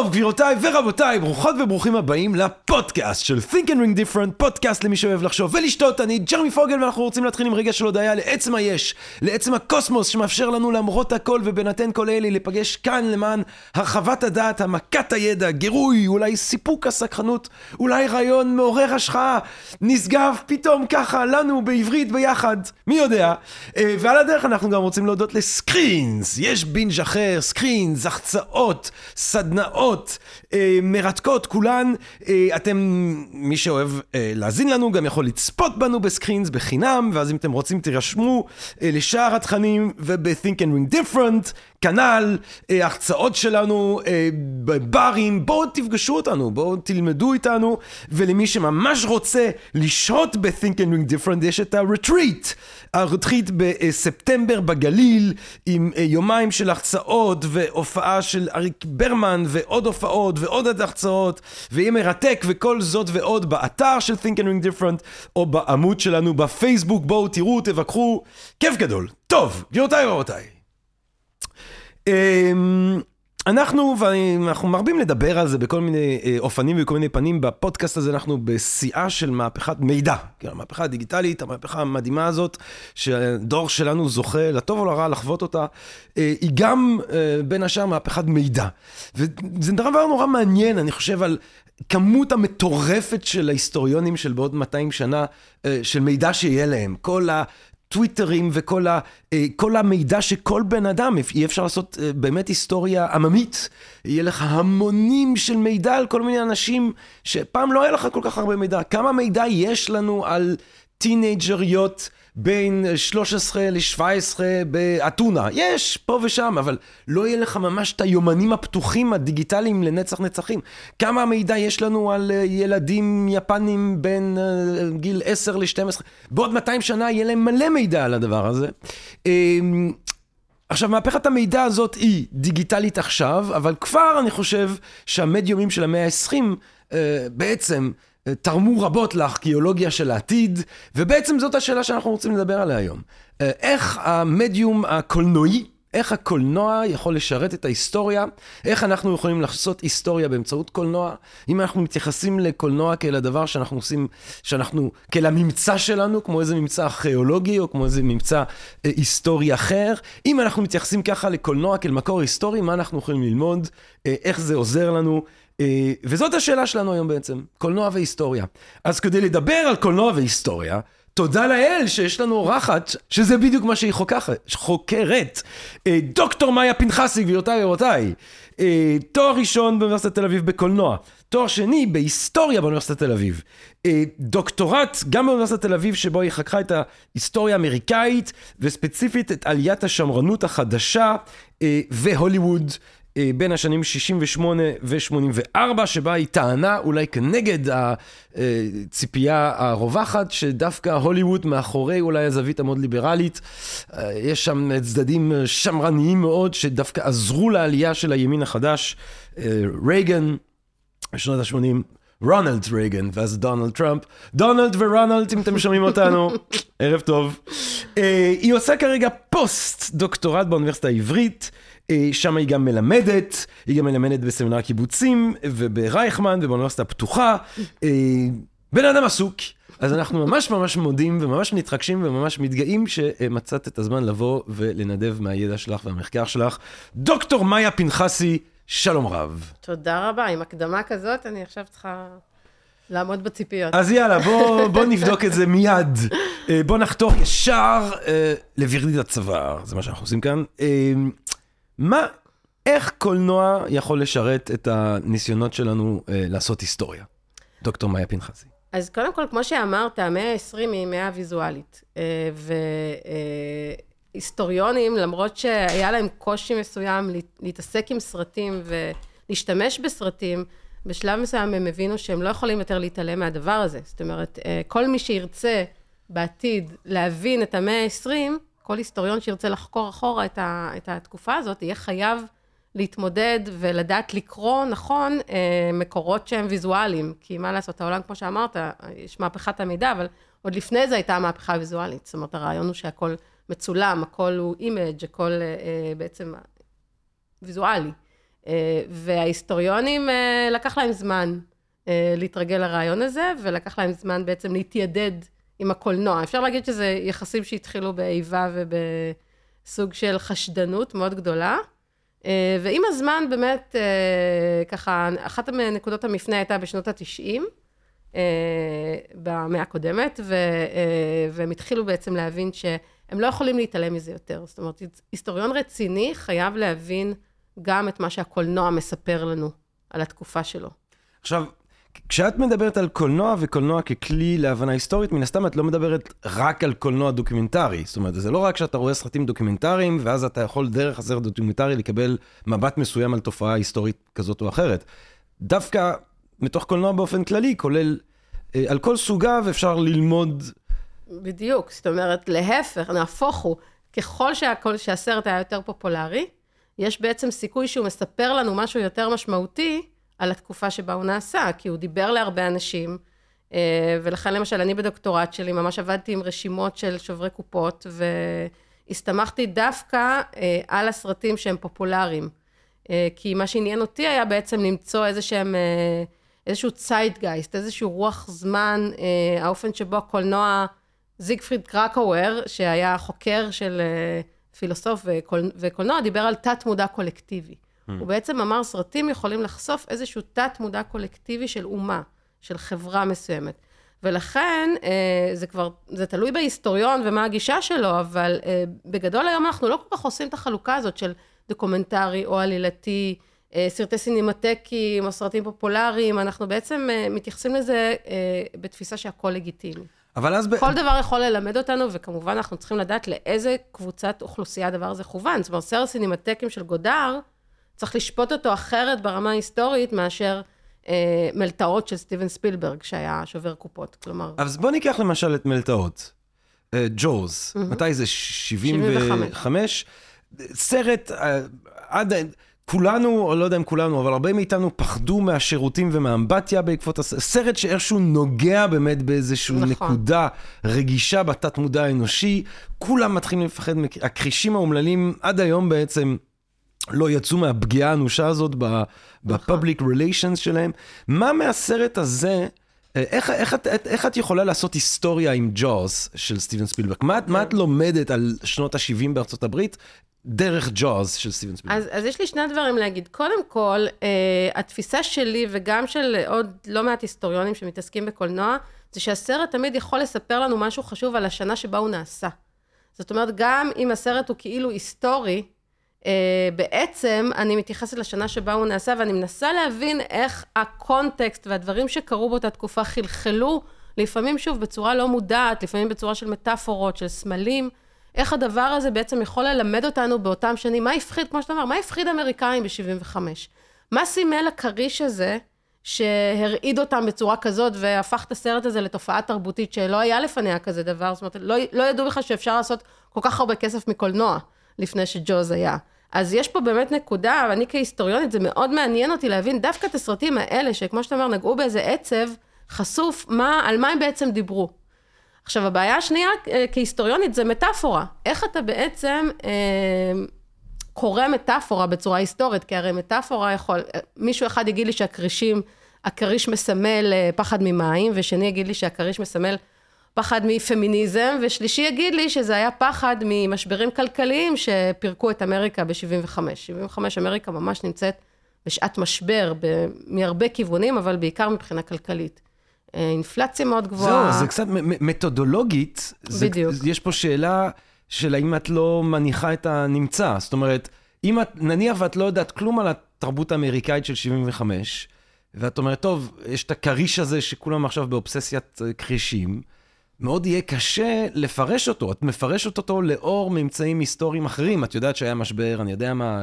טוב, גבירותיי ורבותיי, ברוכות וברוכים הבאים לפודקאסט של Think and Ring Different, פודקאסט למי שאוהב לחשוב ולשתות. אני ג'רמי פוגל ואנחנו רוצים להתחיל עם רגע של הודיה לעצם היש, לעצם הקוסמוס שמאפשר לנו למרות הכל ובנתן כל אלה להיפגש כאן למען הרחבת הדעת, העמקת הידע, גירוי, אולי סיפוק הסקחנות, אולי רעיון מעורר השחאה, נשגב פתאום ככה לנו בעברית ביחד, מי יודע. אה, ועל הדרך אנחנו גם רוצים להודות לסקרינס, יש בינג' אחר, סקרינס, החצאות, סדנאות, אה, מרתקות, כולן. אה, אתם, מי שאוהב אה, להאזין לנו, גם יכול לצפות בנו בסקרינס בחינם, ואז אם אתם רוצים תירשמו אה, לשאר התכנים וב-Think and Ring Different, כנ"ל, אה, הרצאות שלנו אה, בברים, בואו תפגשו אותנו, בואו תלמדו איתנו, ולמי שממש רוצה לשהות ב-Think and Ring Different, יש את ה-Retreat. הרטריט בספטמבר בגליל, עם אה, יומיים של הרצאות והופעה של אריק ברמן ועוד הופעות ועוד הרצאות, ויהיה מרתק וכל זאת ועוד באתר של Think and Ring Different, או בעמוד שלנו בפייסבוק, בואו תראו, תבקרו, כיף גדול. טוב, גבירותיי ורבותיי. אמ, אנחנו, ואנחנו מרבים לדבר על זה בכל מיני אה, אופנים ובכל מיני פנים, בפודקאסט הזה אנחנו בשיאה של מהפכת מידע. כן, המהפכה הדיגיטלית, המהפכה המדהימה הזאת, שהדור שלנו זוכה, לטוב או לרע, לחוות אותה, אה, היא גם אה, בין השאר מהפכת מידע. וזה דבר נורא מעניין, אני חושב, על כמות המטורפת של ההיסטוריונים של בעוד 200 שנה, של מידע שיהיה להם. כל ה... טוויטרים וכל ה, כל המידע שכל בן אדם, אי אפשר לעשות באמת היסטוריה עממית. יהיה לך המונים של מידע על כל מיני אנשים שפעם לא היה לך כל כך הרבה מידע. כמה מידע יש לנו על טינג'ריות בין 13 ל-17 באתונה? יש, פה ושם, אבל לא יהיה לך ממש את היומנים הפתוחים הדיגיטליים לנצח נצחים. כמה מידע יש לנו על ילדים יפנים בין גיל 10 ל-12? בעוד 200 שנה יהיה להם מלא מידע על הדבר הזה. עכשיו, מהפכת המידע הזאת היא דיגיטלית עכשיו, אבל כבר אני חושב שהמדיומים של המאה ה-20 בעצם תרמו רבות לארכיאולוגיה של העתיד, ובעצם זאת השאלה שאנחנו רוצים לדבר עליה היום. איך המדיום הקולנועי, איך הקולנוע יכול לשרת את ההיסטוריה, איך אנחנו יכולים לעשות היסטוריה באמצעות קולנוע, אם אנחנו מתייחסים לקולנוע כאל הדבר שאנחנו עושים, שאנחנו, כאל הממצא שלנו, כמו איזה ממצא ארכיאולוגי, או כמו איזה ממצא אה, היסטורי אחר, אם אנחנו מתייחסים ככה לקולנוע כאל מקור היסטורי, מה אנחנו יכולים ללמוד, אה, איך זה עוזר לנו. וזאת השאלה שלנו היום בעצם, קולנוע והיסטוריה. אז כדי לדבר על קולנוע והיסטוריה, תודה לאל שיש לנו אורחת, שזה בדיוק מה שהיא חוקרת, חוקרת. דוקטור מאיה פנחסי, גבירותיי ורבותיי. תואר ראשון באוניברסיטת תל אביב בקולנוע. תואר שני בהיסטוריה באוניברסיטת תל אביב. דוקטורט גם באוניברסיטת תל אביב, שבו היא חקרה את ההיסטוריה האמריקאית, וספציפית את עליית השמרנות החדשה והוליווד. בין השנים 68 ו-84, שבה היא טענה אולי כנגד הציפייה הרווחת, שדווקא הוליווד מאחורי אולי הזווית המאוד ליברלית, יש שם צדדים שמרניים מאוד, שדווקא עזרו לעלייה של הימין החדש, רייגן, בשנות ה-80. רונלד רייגן, ואז דונלד טראמפ. דונלד ורונלד, אם אתם שומעים אותנו, ערב טוב. היא עושה כרגע פוסט דוקטורט באוניברסיטה העברית. שם היא גם מלמדת, היא גם מלמדת בסמינר קיבוצים וברייכמן ובאוניברסיטה הפתוחה. בן אדם עסוק. אז אנחנו ממש ממש מודים וממש מתרגשים וממש מתגאים שמצאת את הזמן לבוא ולנדב מהידע שלך והמחקר שלך. דוקטור מאיה פנחסי, שלום רב. תודה רבה, עם הקדמה כזאת אני עכשיו צריכה לעמוד בציפיות. אז יאללה, בוא, בוא נבדוק את זה מיד. בוא נחתוך ישר לווירדית הצוואר, זה מה שאנחנו עושים כאן. מה, איך קולנוע יכול לשרת את הניסיונות שלנו אה, לעשות היסטוריה? דוקטור מאיה פנחסי. אז קודם כל, כמו שאמרת, המאה ה-20 היא מאה ויזואלית. אה, והיסטוריונים, למרות שהיה להם קושי מסוים להתעסק עם סרטים ולהשתמש בסרטים, בשלב מסוים הם הבינו שהם לא יכולים יותר להתעלם מהדבר הזה. זאת אומרת, אה, כל מי שירצה בעתיד להבין את המאה ה-20, כל היסטוריון שירצה לחקור אחורה את, ה, את התקופה הזאת, יהיה חייב להתמודד ולדעת לקרוא נכון אה, מקורות שהם ויזואליים. כי מה לעשות, העולם, כמו שאמרת, יש מהפכת המידע, אבל עוד לפני זה הייתה המהפכה הוויזואלית. זאת אומרת, הרעיון הוא שהכל מצולם, הכל הוא image, הכל אה, בעצם ויזואלי. אה, וההיסטוריונים, אה, לקח להם זמן אה, להתרגל לרעיון הזה, ולקח להם זמן בעצם להתיידד עם הקולנוע. אפשר להגיד שזה יחסים שהתחילו באיבה ובסוג של חשדנות מאוד גדולה. ועם הזמן באמת, ככה, אחת מנקודות המפנה הייתה בשנות ה-90, במאה הקודמת, והם התחילו בעצם להבין שהם לא יכולים להתעלם מזה יותר. זאת אומרת, היסטוריון רציני חייב להבין גם את מה שהקולנוע מספר לנו על התקופה שלו. עכשיו, כשאת מדברת על קולנוע וקולנוע ככלי להבנה היסטורית, מן הסתם את לא מדברת רק על קולנוע דוקומנטרי. זאת אומרת, זה לא רק שאתה רואה סרטים דוקומנטריים, ואז אתה יכול דרך הסרט דוקומנטרי לקבל מבט מסוים על תופעה היסטורית כזאת או אחרת. דווקא מתוך קולנוע באופן כללי, כולל אה, על כל סוגיו אפשר ללמוד... בדיוק, זאת אומרת, להפך, נהפוך הוא, ככל שהכל, שהסרט היה יותר פופולרי, יש בעצם סיכוי שהוא מספר לנו משהו יותר משמעותי על התקופה שבה הוא נעשה, כי הוא דיבר להרבה אנשים, אה, ולכן למשל אני בדוקטורט שלי ממש עבדתי עם רשימות של שוברי קופות, והסתמכתי דווקא אה, על הסרטים שהם פופולריים. אה, כי מה שעניין אותי היה בעצם למצוא איזה שהם, איזשהו ציידגייסט, איזשהו רוח זמן, האופן שבו הקולנוע, זיגפריד קרקאוור, שהיה חוקר של פילוסוף וקול, וקולנוע, דיבר על תת-מודע קולקטיבי. Mm. הוא בעצם אמר, סרטים יכולים לחשוף איזשהו תת-מודע קולקטיבי של אומה, של חברה מסוימת. ולכן, אה, זה כבר, זה תלוי בהיסטוריון ומה הגישה שלו, אבל אה, בגדול היום אנחנו לא כל כך עושים את החלוקה הזאת של דוקומנטרי או עלילתי, אה, סרטי סינמטקים או סרטים פופולריים, אנחנו בעצם מתייחסים לזה בתפיסה שהכל לגיטימי. אבל אז... כל ב... דבר יכול ללמד אותנו, וכמובן אנחנו צריכים לדעת לאיזה קבוצת אוכלוסייה הדבר הזה כוון. זאת אומרת, סרט סינמטקים של גודאר, צריך לשפוט אותו אחרת ברמה ההיסטורית מאשר אה, מלטעות של סטיבן ספילברג, שהיה שובר קופות. כלומר... אז בוא ניקח למשל את מלטעות. ג'וז, mm-hmm. מתי זה? 75? 75. סרט, אה, עד... כולנו, או לא יודע אם כולנו, אבל הרבה מאיתנו פחדו מהשירותים ומהאמבטיה בעקבות הסרט. סרט שאיכשהו נוגע באמת באיזושהי נכון. נקודה רגישה בתת מודע האנושי. כולם מתחילים לפחד, הכרישים האומללים עד היום בעצם לא יצאו מהפגיעה האנושה הזאת ב public נכון. relations שלהם. מה מהסרט הזה... איך, איך, איך, איך את יכולה לעשות היסטוריה עם ג'וז של סטיבן ספילברג? מה, מה כן. את לומדת על שנות ה-70 בארצות הברית דרך ג'וז של סטיבן ספילברג. אז, אז יש לי שני דברים להגיד. קודם כל, אה, התפיסה שלי וגם של עוד לא מעט היסטוריונים שמתעסקים בקולנוע, זה שהסרט תמיד יכול לספר לנו משהו חשוב על השנה שבה הוא נעשה. זאת אומרת, גם אם הסרט הוא כאילו היסטורי, אה, בעצם אני מתייחסת לשנה שבה הוא נעשה, ואני מנסה להבין איך הקונטקסט והדברים שקרו באותה תקופה חלחלו, לפעמים שוב בצורה לא מודעת, לפעמים בצורה של מטאפורות, של סמלים. איך הדבר הזה בעצם יכול ללמד אותנו באותם שנים, מה הפחיד, כמו שאתה אומר, מה הפחיד אמריקאים ב-75? מה סימל הכריש הזה שהרעיד אותם בצורה כזאת והפך את הסרט הזה לתופעה תרבותית שלא היה לפניה כזה דבר, זאת אומרת, לא, לא ידעו בכלל שאפשר לעשות כל כך הרבה כסף מקולנוע לפני שג'וז היה. אז יש פה באמת נקודה, ואני כהיסטוריונית, זה מאוד מעניין אותי להבין דווקא את הסרטים האלה, שכמו שאתה אומר, נגעו באיזה עצב חשוף, מה, על מה הם בעצם דיברו. עכשיו, הבעיה השנייה אה, כהיסטוריונית זה מטאפורה. איך אתה בעצם אה, קורא מטאפורה בצורה היסטורית? כי הרי מטאפורה יכול, אה, מישהו אחד יגיד לי שהכרישים, הכריש מסמל אה, פחד ממים, ושני יגיד לי שהכריש מסמל פחד מפמיניזם, ושלישי יגיד לי שזה היה פחד ממשברים כלכליים שפירקו את אמריקה ב-75. 75 אמריקה ממש נמצאת בשעת משבר מהרבה כיוונים, אבל בעיקר מבחינה כלכלית. אה, אינפלציה מאוד גבוהה. זהו, זה קצת מתודולוגית. בדיוק. זה, יש פה שאלה של האם את לא מניחה את הנמצא. זאת אומרת, אם את, נניח ואת לא יודעת כלום על התרבות האמריקאית של 75, ואת אומרת, טוב, יש את הכריש הזה שכולם עכשיו באובססיית אה, כרישים, מאוד יהיה קשה לפרש אותו. את מפרשת אותו לאור ממצאים היסטוריים אחרים. את יודעת שהיה משבר, אני יודע מה,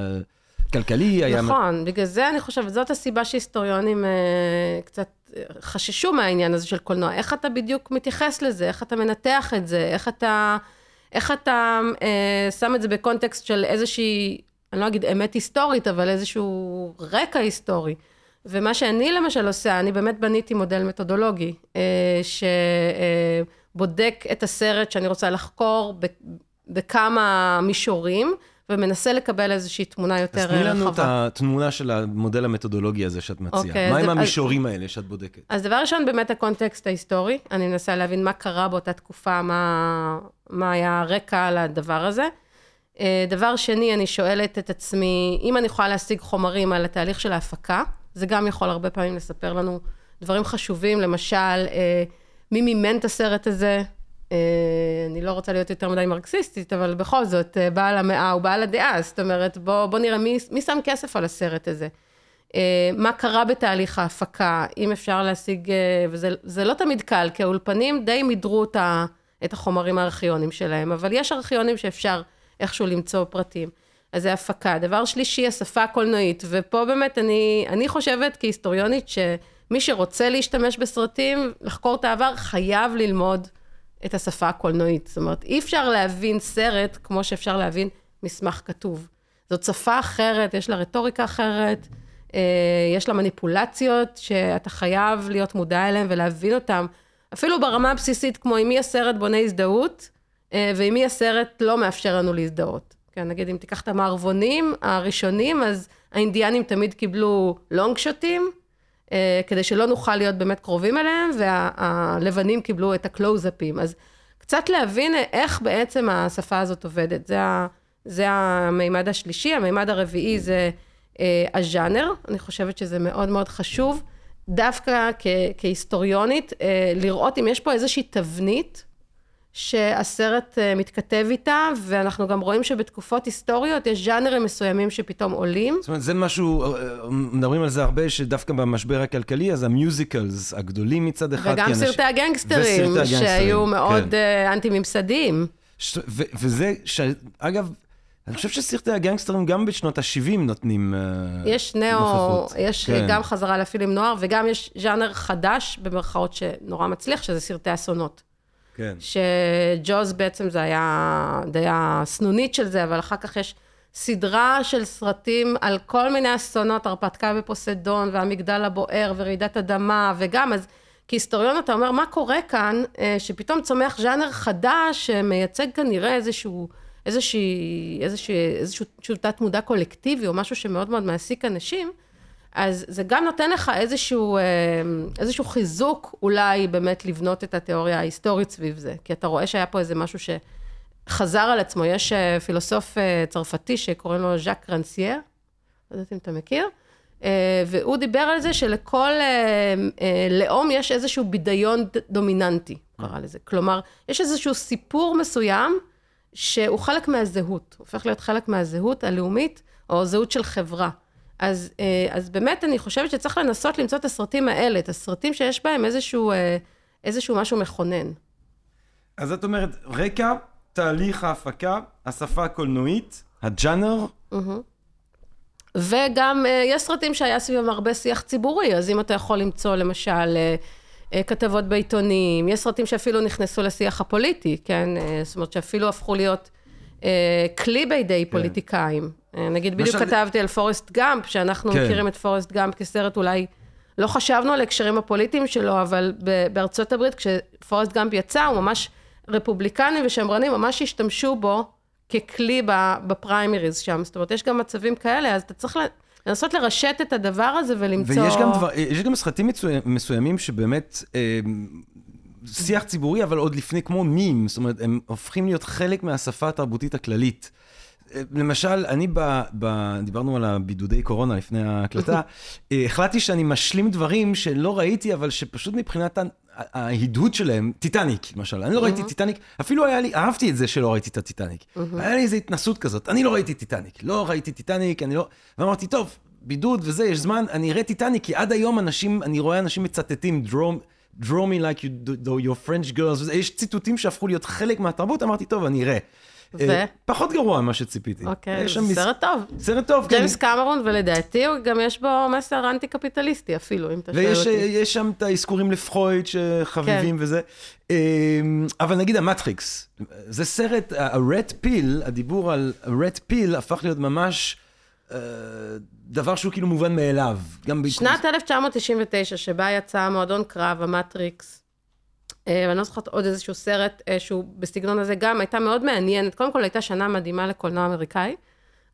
כלכלי היה... נכון, בגלל זה אני חושבת, זאת הסיבה שהיסטוריונים אה, קצת חששו מהעניין הזה של קולנוע. איך אתה בדיוק מתייחס לזה? איך אתה מנתח את זה? איך אתה, איך אתה אה, שם את זה בקונטקסט של איזושהי אני לא אגיד אמת היסטורית, אבל איזשהו רקע היסטורי. ומה שאני למשל עושה, אני באמת בניתי מודל מתודולוגי, אה, שבודק את הסרט שאני רוצה לחקור בכמה מישורים, ומנסה לקבל איזושהי תמונה יותר רחבה. אז תני לנו את התמונה של המודל המתודולוגי הזה שאת מציעה. אוקיי, מה עם המישורים אז, האלה שאת בודקת? אז דבר ראשון, באמת הקונטקסט ההיסטורי. אני מנסה להבין מה קרה באותה תקופה, מה, מה היה הרקע לדבר הזה. אה, דבר שני, אני שואלת את עצמי, אם אני יכולה להשיג חומרים על התהליך של ההפקה, זה גם יכול הרבה פעמים לספר לנו דברים חשובים, למשל, אה, מי מימן את הסרט הזה, אה, אני לא רוצה להיות יותר מדי מרקסיסטית, אבל בכל זאת, אה, בעל המאה הוא בעל הדעה, זאת אומרת, בוא, בוא נראה מי, מי שם כסף על הסרט הזה. מה קרה בתהליך ההפקה, אם אפשר להשיג, וזה לא תמיד קל, כי האולפנים די מידרו את החומרים הארכיונים שלהם, אבל יש ארכיונים שאפשר איכשהו למצוא פרטים. אז זה הפקה. דבר שלישי, השפה הקולנועית, ופה באמת אני, אני חושבת כהיסטוריונית שמי שרוצה להשתמש בסרטים, לחקור את העבר, חייב ללמוד את השפה הקולנועית. זאת אומרת, אי אפשר להבין סרט כמו שאפשר להבין מסמך כתוב. זאת שפה אחרת, יש לה רטוריקה אחרת, אה, יש לה מניפולציות שאתה חייב להיות מודע אליהן ולהבין אותן, אפילו ברמה הבסיסית, כמו עם מי הסרט בונה הזדהות, אה, ועם מי הסרט לא מאפשר לנו להזדהות. כן, נגיד אם תיקח את המערבונים הראשונים, אז האינדיאנים תמיד קיבלו לונג שוטים, כדי שלא נוכל להיות באמת קרובים אליהם, והלבנים קיבלו את הקלוזאפים. אז קצת להבין איך בעצם השפה הזאת עובדת. זה, זה המימד השלישי. המימד הרביעי זה אה, הז'אנר. אני חושבת שזה מאוד מאוד חשוב, דווקא כ, כהיסטוריונית, אה, לראות אם יש פה איזושהי תבנית. שהסרט אה, מתכתב איתה, ואנחנו גם רואים שבתקופות היסטוריות יש ז'אנרים מסוימים שפתאום עולים. זאת אומרת, זה משהו, אה, אה, מדברים על זה הרבה, שדווקא במשבר הכלכלי, אז המיוזיקלס הגדולים מצד אחד. וגם סרטי אנש... הגנגסטרים, שהיו מאוד כן. אנטי-ממסדיים. ש... ו- וזה, ש... אגב, אני חושב שסרטי הגנגסטרים גם בשנות ה-70 נותנים יש נאו, יש כן. גם חזרה לפילים נוער, וגם יש ז'אנר חדש, במרכאות, שנורא מצליח, שזה סרטי אסונות. כן. שג'וז בעצם זה היה די הסנונית של זה, אבל אחר כך יש סדרה של סרטים על כל מיני אסונות, הרפתקה בפוסדון, והמגדל הבוער, ורעידת אדמה, וגם, אז כהיסטוריון אתה אומר, מה קורה כאן, אה, שפתאום צומח ז'אנר חדש, שמייצג כנראה איזשהו... איזושהי, איזושהי, איזשהו תת מודע קולקטיבי, או משהו שמאוד מאוד מעסיק אנשים, אז זה גם נותן לך איזשהו, אה, איזשהו חיזוק אולי באמת לבנות את התיאוריה ההיסטורית סביב זה. כי אתה רואה שהיה פה איזה משהו שחזר על עצמו. יש אה, פילוסוף אה, צרפתי שקוראים לו ז'אק רנסייר, לא יודעת אם אתה מכיר, והוא דיבר על זה שלכל לאום יש איזשהו בידיון דומיננטי, קרא לזה. כלומר, יש איזשהו סיפור מסוים שהוא חלק מהזהות, הופך להיות חלק מהזהות הלאומית, או זהות של חברה. אז, אה, אז באמת אני חושבת שצריך לנסות למצוא את הסרטים האלה, את הסרטים שיש בהם איזשהו, אה, איזשהו משהו מכונן. אז את אומרת, רקע, תהליך ההפקה, השפה הקולנועית, הג'אנר. וגם אה, יש סרטים שהיה סביבם הרבה שיח ציבורי, אז אם אתה יכול למצוא למשל כתבות בעיתונים, יש סרטים שאפילו נכנסו לשיח הפוליטי, כן? זאת אומרת שאפילו הפכו להיות כלי בידי כן. פוליטיקאים. אה, נגיד, בדיוק כתבתי על פורסט גאמפ, שאנחנו כן. מכירים את פורסט גאמפ כסרט אולי... לא חשבנו על הקשרים הפוליטיים שלו, אבל בארצות הברית, כשפורסט גאמפ יצא, הוא ממש, רפובליקנים ושמרנים ממש השתמשו בו ככלי בפריימריז שם. זאת אומרת, יש גם מצבים כאלה, אז אתה צריך לנסות לרשת את הדבר הזה ולמצוא... ויש גם, דבר, יש גם סרטים מסוימים שבאמת... אה, שיח ציבורי, אבל עוד לפני, כמו מים, זאת אומרת, הם הופכים להיות חלק מהשפה התרבותית הכללית. למשל, אני ב, ב... דיברנו על הבידודי קורונה לפני ההקלטה, אה, החלטתי שאני משלים דברים שלא ראיתי, אבל שפשוט מבחינת ההדהוד שלהם, טיטניק, למשל. אני לא ראיתי טיטניק, אפילו היה לי, אהבתי את זה שלא ראיתי את הטיטניק. היה לי איזו התנסות כזאת, אני לא ראיתי טיטניק. לא ראיתי טיטניק, אני לא... ואמרתי, טוב, בידוד וזה, יש זמן, אני אראה טיטניק, כי עד היום אנשים, אני רואה אנשים מצטטים, draw, draw me like you do your French girls, יש ציטוטים שהפכו להיות חלק מהתרבות, אמרתי, טוב, אני אראה. ו? אה, פחות גרוע ממה שציפיתי. אוקיי, זה מס- סרט טוב. סרט טוב, כן. ג'יימס קמרון, ולדעתי הוא גם יש בו מסר אנטי-קפיטליסטי אפילו, אם אתה שואל ויש אותי. אה, יש שם את האזכורים לפרויד שחביבים כן. וזה. אה, אבל נגיד המטריקס, זה סרט, ה-רד פיל, הדיבור על רד פיל הפך להיות ממש אה, דבר שהוא כאילו מובן מאליו. גם שנת 1999, שבה יצא מועדון קרב, המטריקס, אה, ואני לא זוכרת עוד איזשהו סרט אה, שהוא בסגנון הזה גם, הייתה מאוד מעניינת. קודם כל, הייתה שנה מדהימה לקולנוע אמריקאי.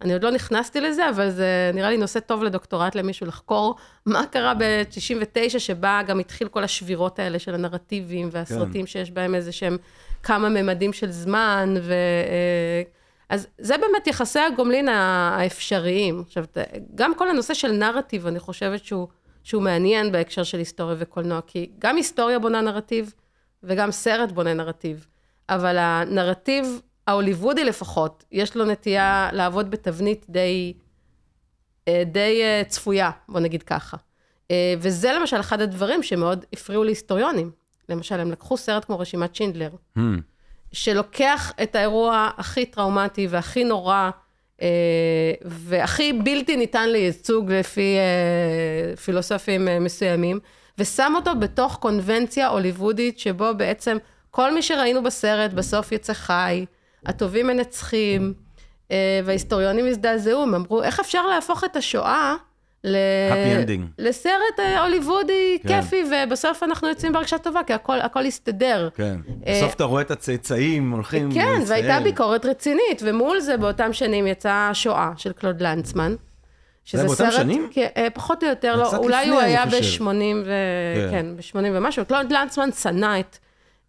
אני עוד לא נכנסתי לזה, אבל זה נראה לי נושא טוב לדוקטורט למישהו לחקור מה קרה ב-99, שבה גם התחיל כל השבירות האלה של הנרטיבים והסרטים כן. שיש בהם איזה שהם כמה ממדים של זמן, ו... אז זה באמת יחסי הגומלין האפשריים. עכשיו, גם כל הנושא של נרטיב, אני חושבת שהוא, שהוא מעניין בהקשר של היסטוריה וקולנוע, כי גם היסטוריה בונה נרטיב, וגם סרט בונה נרטיב. אבל הנרטיב ההוליוודי לפחות, יש לו נטייה לעבוד בתבנית די, אה, די אה, צפויה, בוא נגיד ככה. אה, וזה למשל אחד הדברים שמאוד הפריעו להיסטוריונים. למשל, הם לקחו סרט כמו רשימת שינדלר, Hmm. שלוקח את האירוע הכי טראומטי והכי נורא, אה, והכי בלתי ניתן לייצוג לפי אה, פילוסופים אה, מסוימים, ושם אותו בתוך קונבנציה הוליוודית, שבו בעצם כל מי שראינו בסרט בסוף יצא חי, הטובים מנצחים, אה, וההיסטוריונים הזדעזעו, הם אמרו, איך אפשר להפוך את השואה ל... לסרט אה, הוליוודי כן. כיפי, ובסוף אנחנו יוצאים בהרגשה טובה, כי הכל, הכל הסתדר. כן. אה, בסוף אתה רואה את הצאצאים הולכים כן, לישראל. והייתה ביקורת רצינית, ומול זה באותם שנים יצאה השואה של קלוד לנצמן. שזה באותם סרט, שנים? כן, אה, פחות או יותר, לא, אולי לפני, הוא היה חושב. ב-80 ו... כן. כן, ב-80 ומשהו. קלוד לנצמן שנא את,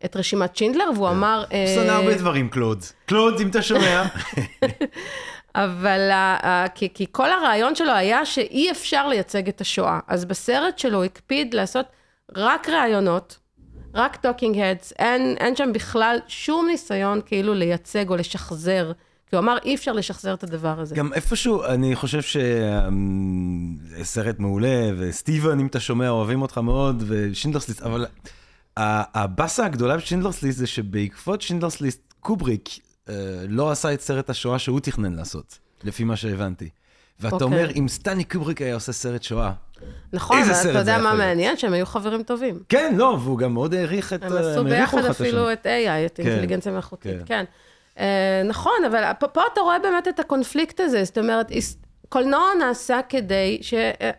את רשימת שינדלר, והוא אמר... הוא שונא הרבה דברים, קלוד. קלוד, אם אתה שומע. אבל ה- ה- כי, כי כל הרעיון שלו היה שאי אפשר לייצג את השואה. אז בסרט שלו הוא הקפיד לעשות רק ראיונות, רק talking heads, אין, אין שם בכלל שום ניסיון כאילו לייצג או לשחזר. כי הוא אמר, אי אפשר לשחזר את הדבר הזה. גם איפשהו, אני חושב שסרט מעולה, וסטיבן, אם אתה שומע, אוהבים אותך מאוד, ו Schindler's List, אבל הבאסה הגדולה ב Schindler's List זה שבעקבות Schindler's List, קובריק אה, לא עשה את סרט השואה שהוא תכנן לעשות, לפי מה שהבנתי. ואתה אוקיי. אומר, אם סטנלי קובריק היה עושה סרט שואה, נכון, איזה אבל סרט אתה יודע זה מה יכול להיות? מעניין? שהם היו חברים טובים. כן, לא, והוא גם מאוד העריך את... הם אה, עשו ביחד אפילו. את AI, את כן. אינטליגנציה מלאכותית, כן. כן. אה, נכון, אבל פה, פה אתה רואה באמת את הקונפליקט הזה, זאת אומרת, קולנוע נעשה כדי, ש... אה,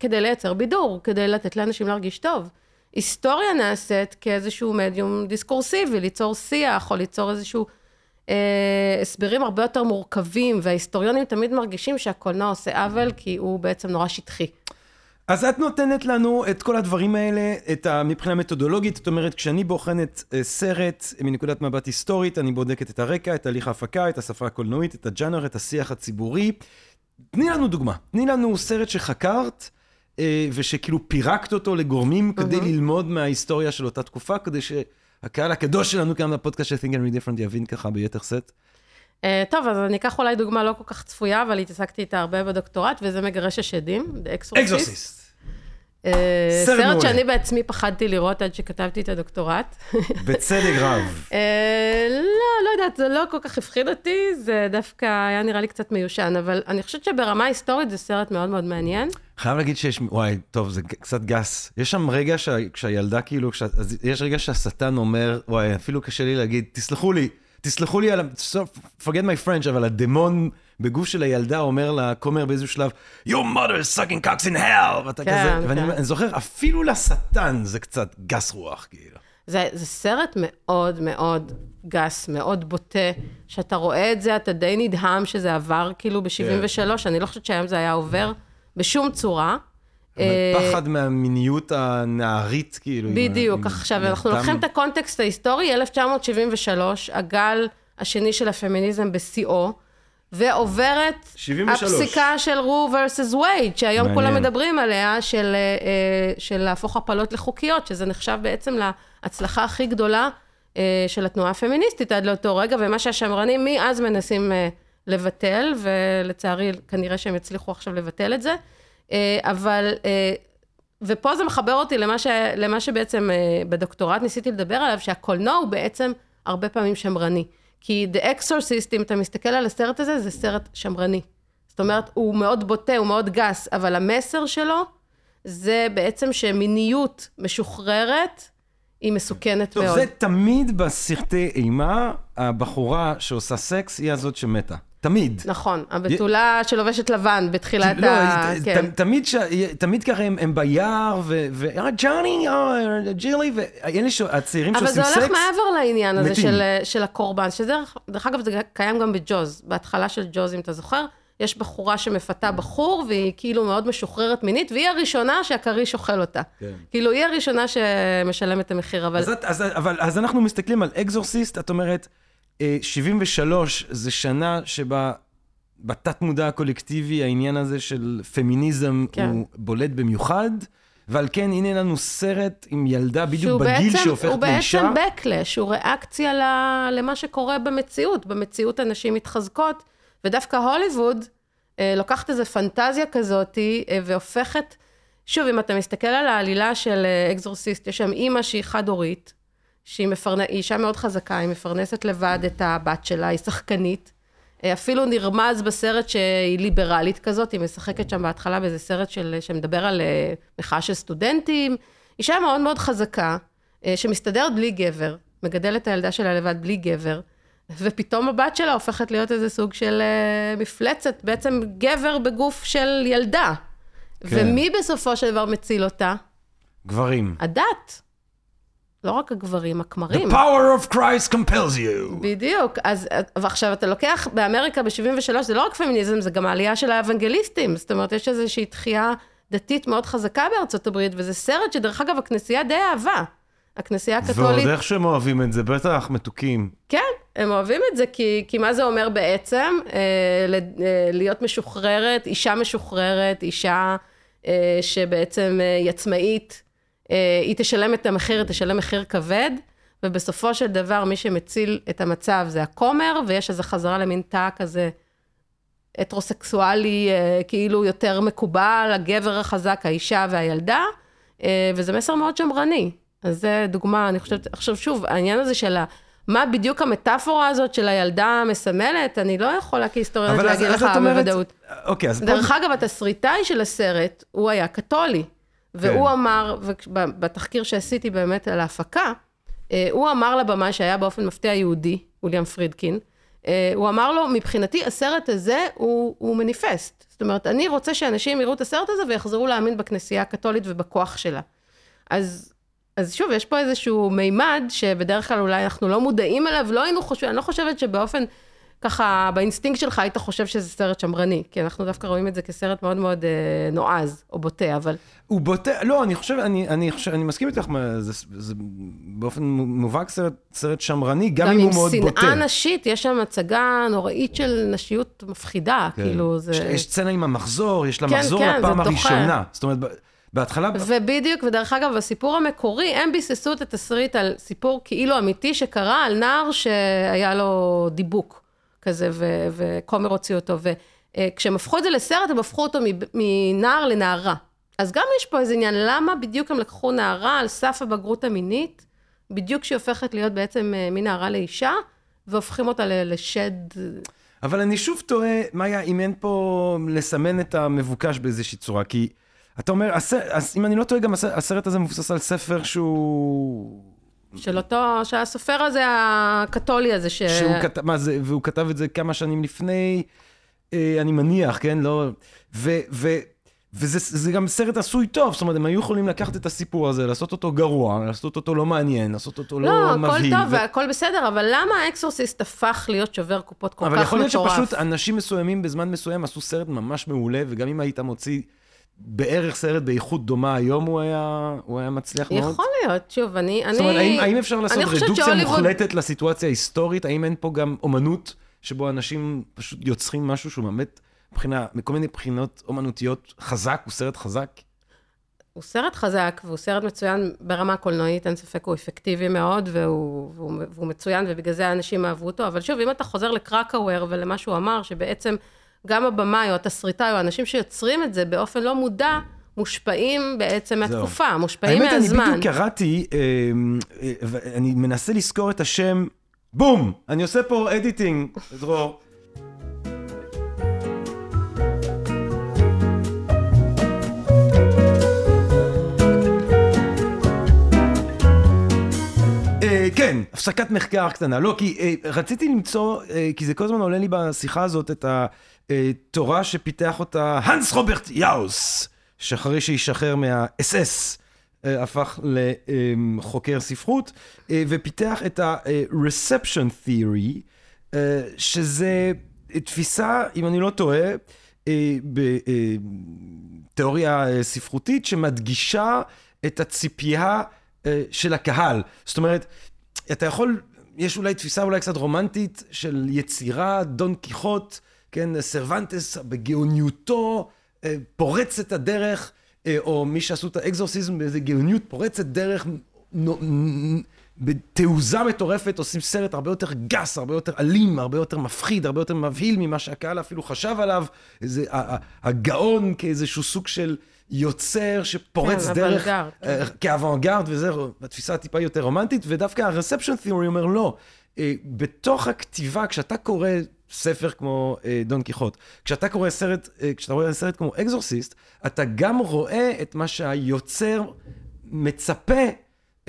כדי לייצר בידור, כדי לתת לאנשים להרגיש טוב. היסטוריה נעשית כאיזשהו מדיום דיסקורסיבי, ליצור שיח, או ליצור איזשהו אה, הסברים הרבה יותר מורכבים, וההיסטוריונים תמיד מרגישים שהקולנוע עושה עוול, כי הוא בעצם נורא שטחי. אז את נותנת לנו את כל הדברים האלה, את ה... מבחינה מתודולוגית, זאת אומרת, כשאני בוחנת אה, סרט מנקודת מבט היסטורית, אני בודקת את הרקע, את תהליך ההפקה, את השפה הקולנועית, את הג'אנר, את השיח הציבורי. תני לנו דוגמה, תני לנו סרט שחקרת, אה, ושכאילו פירקת אותו לגורמים כדי ללמוד מההיסטוריה של אותה תקופה, כדי שהקהל הקדוש שלנו כאן בפודקאסט של Think and Read Different יבין ככה ביתר שאת. אה, טוב, אז אני אקח אולי דוגמה לא כל כך צפויה, אבל התעסקתי איתה הרבה בדוקטורט, וזה מגרש השדים, The Exorcist. אקזוסיסט. אה, סרט. שאני בעצמי פחדתי לראות עד שכתבתי את הדוקטורט. בצדק רב. אה, לא, לא יודעת, זה לא כל כך הפחיד אותי, זה דווקא היה נראה לי קצת מיושן, אבל אני חושבת שברמה היסטורית זה סרט מאוד מאוד מעניין. חייב להגיד שיש, וואי, טוב, זה קצת גס. יש שם רגע שה, כשהילדה כאילו, כשה, יש רגע שהשטן אומר, וואי, אפילו קשה לי להגיד, תסלחו לי, תסלחו לי על ה... forget my French, אבל הדמון בגוף של הילדה אומר לה, כומר באיזשהו שלב, your mother is sucking cocks in hell, ואתה כן, כזה, ואני כן. אומר- אני זוכר, אפילו לשטן זה קצת גס רוח, כאילו. זה, זה סרט מאוד מאוד גס, מאוד בוטה. שאתה רואה את זה, אתה די נדהם שזה עבר כאילו ב-73, כן. אני לא חושבת שהיום זה היה עובר בשום צורה. אה, פחד מהמיניות הנערית, כאילו. בדיוק, עכשיו אנחנו. לוקחים את הקונטקסט ההיסטורי, 1973, הגל השני של הפמיניזם בשיאו, ועוברת 73. הפסיקה של רו versus וייד, שהיום. כולם מדברים עליה, של, אה, אה, של להפוך הפלות לחוקיות, שזה נחשב בעצם להצלחה הכי גדולה של התנועה הפמיניסטית עד לאותו רגע, ומה שהשמרנים מאז מנסים לבטל, ולצערי כנראה שהם יצליחו עכשיו לבטל את זה. אה, אבל, אה, ופה זה מחבר אותי למה, ש, למה שבעצם אה, בדוקטורט ניסיתי לדבר עליו, שהקולנוע הוא בעצם הרבה פעמים שמרני. כי The Exorcist, אם אתה מסתכל על הסרט הזה, זה סרט שמרני. זאת אומרת, הוא מאוד בוטה, הוא מאוד גס, אבל המסר שלו זה בעצם שמיניות משוחררת היא מסוכנת טוב, מאוד. זה תמיד בסרטי אימה, הבחורה שעושה סקס היא הזאת שמתה. תמיד. נכון, הבתולה שלובשת לבן בתחילת לא, ה... כן. ת- תמיד, ש... תמיד ככה הם, הם ביער, ו... ו... אה, ג'וני, אה, ג'ילי, ואלה ש... הצעירים אבל שעושים זה סקס... הולך מעבר לעניין הזה. של, של הקורבן, שדרך דרך אגב זה קיים גם בג'וז, בהתחלה של ג'וז, אם אתה זוכר, יש בחורה שמפתה בחור, והיא כאילו מאוד משוחררת מינית, והיא הראשונה שהכריש אוכל אותה. כן. כאילו, היא הראשונה שמשלמת את המחיר, אבל... אז, את- אז, אבל, אז אנחנו מסתכלים על אקזורסיסט, את אומרת, אה, 73 זה שנה שבה בתת מודע הקולקטיבי העניין הזה של פמיניזם כן. הוא בולט במיוחד, ועל כן הנה לנו סרט עם ילדה בדיוק בגיל בעצם, שהופכת הוא לאישה. בעצם backlash, הוא ריאקציה ל, למה שקורה במציאות. במציאות אנשים מתחזקות, ודווקא הוליווד אה, לוקחת איזו פנטזיה כזאת אה, והופכת, שוב, אם אתה מסתכל על העלילה של אה, אקזורסיסט, יש שם אימא שהיא חד-הורית, שהיא מפרנ... אישה מאוד חזקה, היא מפרנסת לבד את הבת שלה, היא שחקנית. אה, אפילו נרמז בסרט שהיא ליברלית כזאת, היא משחקת שם בהתחלה באיזה סרט של, שמדבר על אה, מחאה של סטודנטים. אישה מאוד מאוד חזקה, אה, שמסתדרת בלי גבר, מגדלת את הילדה שלה לבד בלי גבר, ופתאום הבת שלה הופכת להיות איזה סוג של מפלצת, בעצם גבר בגוף של ילדה. כן. ומי בסופו של דבר מציל אותה? גברים. הדת. לא רק הגברים, הכמרים. The power of Christ compels you. בדיוק. אז ועכשיו אתה לוקח, באמריקה ב-73, זה לא רק פמיניזם, זה גם העלייה של האוונגליסטים. זאת אומרת, יש איזושהי תחייה דתית מאוד חזקה בארצות הברית, וזה סרט שדרך אגב, הכנסייה די אהבה. הכנסייה ועוד הקתולית, איך שהם אוהבים את זה, בטח, מתוקים. כן, הם אוהבים את זה, כי, כי מה זה אומר בעצם? אה, ל- אה, להיות משוחררת, אישה משוחררת, אישה אה, שבעצם אה, היא עצמאית, אה, היא תשלם את המחיר, היא תשלם מחיר כבד, ובסופו של דבר מי שמציל את המצב זה הכומר, ויש איזו חזרה למין תא כזה הטרוסקסואלי, אה, כאילו יותר מקובל, הגבר החזק, האישה והילדה, אה, וזה מסר מאוד שמרני. אז זה דוגמה, אני חושבת, עכשיו שוב, העניין הזה של ה... מה בדיוק המטאפורה הזאת של הילדה מסמלת, אני לא יכולה כהיסטוריונית להגיד אז לך. בוודאות. אוקיי, אז דרך פה... אגב, התסריטאי של הסרט, הוא היה קתולי. והוא כן. אמר, ובתחקיר שעשיתי באמת על ההפקה, אה, הוא אמר לבמאי שהיה באופן מפתיע יהודי, ווליאם פרידקין, אה, הוא אמר לו, מבחינתי הסרט הזה הוא, הוא מניפסט. זאת אומרת, אני רוצה שאנשים יראו את הסרט הזה ויחזרו להאמין בכנסייה הקתולית ובכוח שלה. אז, אז שוב, יש פה איזשהו מימד שבדרך כלל אולי אנחנו לא מודעים אליו, לא היינו חושבים, אני לא חושבת שבאופן, ככה, באינסטינקט שלך היית חושב שזה סרט שמרני, כי אנחנו דווקא רואים את זה כסרט מאוד מאוד אה, נועז או בוטה, אבל הוא בוטה, לא, אני חושב, אני, אני חושב, אני מסכים איתך, זה, זה באופן מובהק סרט, סרט שמרני, גם, גם אם הוא מאוד בוטה. שנאה נשית, יש שם הצגה נוראית של נשיות מפחידה, כן. כאילו זה... יש, יש סצנה עם המחזור, יש לה כן, מחזור כן, לפעם. הראשונה. זאת אומרת, בהתחלה... ובדיוק, ודרך אגב, בסיפור המקורי, הם ביססו את התסריט על סיפור כאילו אמיתי שקרה על נער שהיה לו דיבוק כזה, וכומר הוציא אותו. וכשהם הפכו את זה לסרט, הם הפכו אותו מנער לנערה. אז גם יש פה איזה עניין, למה בדיוק הם לקחו נערה על סף הבגרות המינית, בדיוק כשהיא הופכת להיות בעצם אה, מנערה לאישה, והופכים אותה לשד... אבל אני שוב תוהה, מאיה, אם אין פה לסמן את המבוקש באיזושהי צורה, כי אתה אומר, הסרט, אם אני לא טועה, גם הסרט הזה מבוסס על ספר שהוא... של אותו, שהסופר הזה, הקתולי הזה, ש... שהוא כתב, מה זה, והוא כתב את זה כמה שנים לפני, אה, אני מניח, כן? לא... ו... ו וזה זה גם סרט עשוי טוב, זאת אומרת, הם היו יכולים לקחת את הסיפור הזה, לעשות אותו גרוע, לעשות אותו לא מעניין, לעשות אותו לא, לא, מבהיל. הכל טוב ו- והכל בסדר, אבל למה האקסורסיסט הפך להיות שובר קופות כל אבל כך יכול להיות מטורף? שפשוט אנשים מסוימים בזמן מסוים עשו סרט ממש מעולה, וגם אם היית מוציא בערך סרט באיכות דומה היום, הוא היה, הוא היה מצליח מאוד. יכול להיות, שוב, אני... זאת אומרת, האם, האם אפשר לעשות רדוקציה שהוליווד- מוחלטת לסיטואציה ההיסטורית? האם אין פה גם אומנות שבו אנשים פשוט יוצרים משהו שהוא באמת, מבחינה, מכל מיני בחינות אומנותיות, חזק, הוא סרט חזק? הוא סרט חזק, והוא סרט מצוין ברמה הקולנועית, אין ספק, הוא אפקטיבי מאוד, והוא, והוא, והוא מצוין, ובגלל זה האנשים אהבו אותו. אבל שוב, אם אתה חוזר לקרקאוור ולמה שהוא אמר, שבעצם גם הבמאי או התסריטאי או האנשים שיוצרים את זה באופן לא מודע, מושפעים בעצם מהתקופה, מושפעים האמת, מהזמן. אני בדיוק קראתי, אה, אה, ואני מנסה לזכור את השם בום! אני עושה פה אדיטינג, דרור. אה, כן, הפסקת מחקר קטנה. לא, כי אה, רציתי למצוא, אה, כי זה כל הזמן עולה לי בשיחה הזאת, את התורה שפיתח אותה הנס רוברט יאוס, שאחרי שהשתחרר מה-SS, הפך לחוקר ספרות, ופיתח את ה-reception theory, שזה תפיסה, אם אני לא טועה, בתיאוריה ספרותית שמדגישה את הציפייה של הקהל. זאת אומרת, אתה יכול, יש אולי תפיסה אולי קצת רומנטית של יצירה, דון קיחוט, כן, סרוונטס בגאוניותו פורץ את הדרך, או מי שעשו את האקזורסיסט באיזה גאוניות פורצת דרך, בתעוזה מטורפת עושים סרט הרבה יותר גס, הרבה יותר אלים, הרבה יותר מפחיד, הרבה יותר מבהיל ממה שהקהל אפילו חשב עליו, איזה, הגאון כאיזשהו סוג של... יוצר שפורץ כן, דרך, אוונגרד, כן. כאוונגרד וזה, התפיסה טיפה יותר רומנטית, ודווקא ה-reception theory אומר לא. אה, בתוך הכתיבה, כשאתה קורא ספר כמו אה, דון קיחוט, כשאתה קורא סרט, אה, כשאתה רואה סרט כמו אקזורסיסט, אתה גם רואה את מה שהיוצר מצפה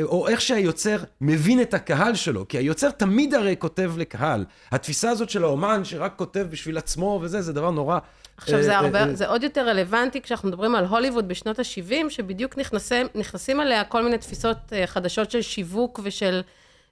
או איך שהיוצר מבין את הקהל שלו, כי היוצר תמיד הרי כותב לקהל. התפיסה הזאת של האומן שרק כותב בשביל עצמו וזה, זה דבר נורא... עכשיו, זה, אה, הרבה, אה, זה עוד יותר רלוונטי כשאנחנו מדברים על הוליווד בשנות ה-70, שבדיוק נכנסים, נכנסים עליה כל מיני תפיסות אה, חדשות של שיווק ושל...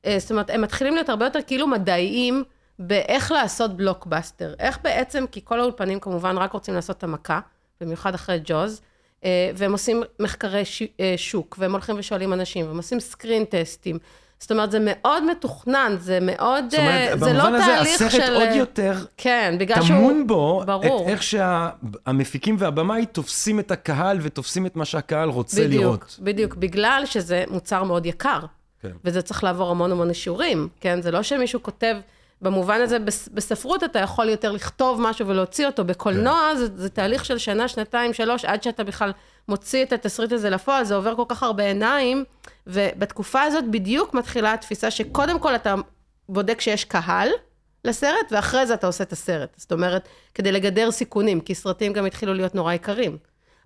אה, זאת אומרת, הם מתחילים להיות הרבה יותר כאילו מדעיים באיך לעשות בלוקבאסטר. איך בעצם, כי כל האולפנים כמובן רק רוצים לעשות את המכה, במיוחד אחרי ג'וז, אה, והם עושים מחקרי אה, שוק, והם הולכים ושואלים אנשים, והם עושים סקרין טסטים. זאת אומרת, זה מאוד מתוכנן, זה מאוד, זאת אומרת, אה, זה לא במובן הזה תהליך של... הסרט עוד יותר כן, בגלל שהוא... טמון בו את ברור. איך שהמפיקים והבמאי תופסים את הקהל ותופסים את מה שהקהל רוצה בדיוק, לראות. בדיוק, בגלל שזה מוצר מאוד יקר. כן. וזה צריך לעבור המון המון אישורים, כן? זה לא שמישהו כותב, במובן הזה, בס- בספרות אתה יכול יותר לכתוב משהו ולהוציא אותו, בקולנוע כן. זה, זה תהליך של שנה, שנתיים, שלוש, עד שאתה בכלל מוציא את התסריט הזה לפועל, זה עובר כל כך הרבה עיניים, ובתקופה הזאת בדיוק מתחילה התפיסה שקודם כל אתה בודק שיש קהל לסרט, ואחרי זה אתה עושה את הסרט. זאת אומרת, כדי לגדר סיכונים, כי סרטים גם התחילו להיות נורא יקרים.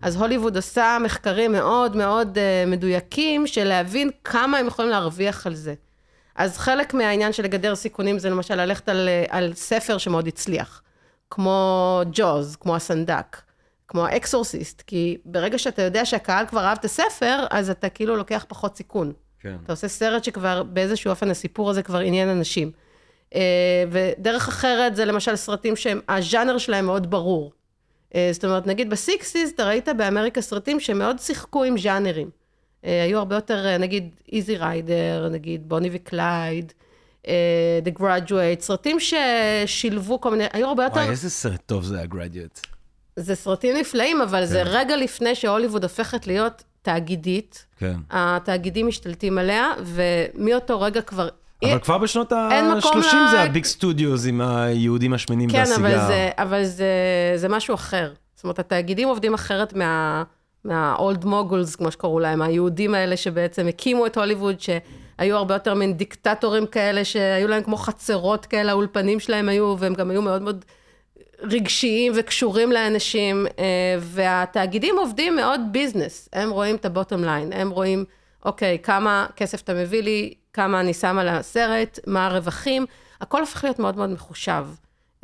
אז הוליווד עושה מחקרים מאוד מאוד uh, מדויקים של להבין כמה הם יכולים להרוויח על זה. אז חלק מהעניין של לגדר סיכונים זה למשל ללכת על, על ספר שמאוד הצליח, כמו ג'וז, כמו הסנדק, כמו האקסורסיסט, כי ברגע שאתה יודע שהקהל כבר אהב את הספר, אז אתה כאילו לוקח פחות סיכון. כן. אתה עושה סרט שכבר באיזשהו אופן הסיפור הזה כבר עניין אנשים. אה, ודרך אחרת זה למשל סרטים שהז'אנר שלהם מאוד ברור. אה, זאת אומרת, נגיד ב sixties, אתה ראית באמריקה סרטים שמאוד שיחקו עם ז'אנרים. אה, היו הרבה יותר, אה, נגיד, Easy Rider, נגיד בוני וקלייד, אה, The Graduate, סרטים ששילבו כל מיני, היו הרבה יותר... וואי, איזה סרט טוב זה ה Graduate. זה סרטים נפלאים, אבל זה כן. רגע לפני שהוליווד הופכת להיות תאגידית. כן. התאגידים משתלטים עליה, ומאותו רגע כבר... אבל כבר בשנות אין מקום ה-30 ל- זה ה big studios עם היהודים השמנים כן, והסיגר. אבל, זה, אבל זה, זה משהו אחר. זאת אומרת, התאגידים עובדים אחרת מה, מה-old moguls, כמו שקראו להם, היהודים האלה שבעצם הקימו את הוליווד, שהיו הרבה יותר מין דיקטטורים כאלה, שהיו להם כמו חצרות כאלה, האולפנים שלהם היו, והם גם היו מאוד מאוד רגשיים וקשורים לאנשים, אה, והתאגידים עובדים מאוד business. הם רואים את ה bottom line, הם רואים, אוקיי, כמה כסף אתה מביא לי, כמה אני שם על הסרט, מה הרווחים, הכל הופך להיות מאוד מאוד מחושב.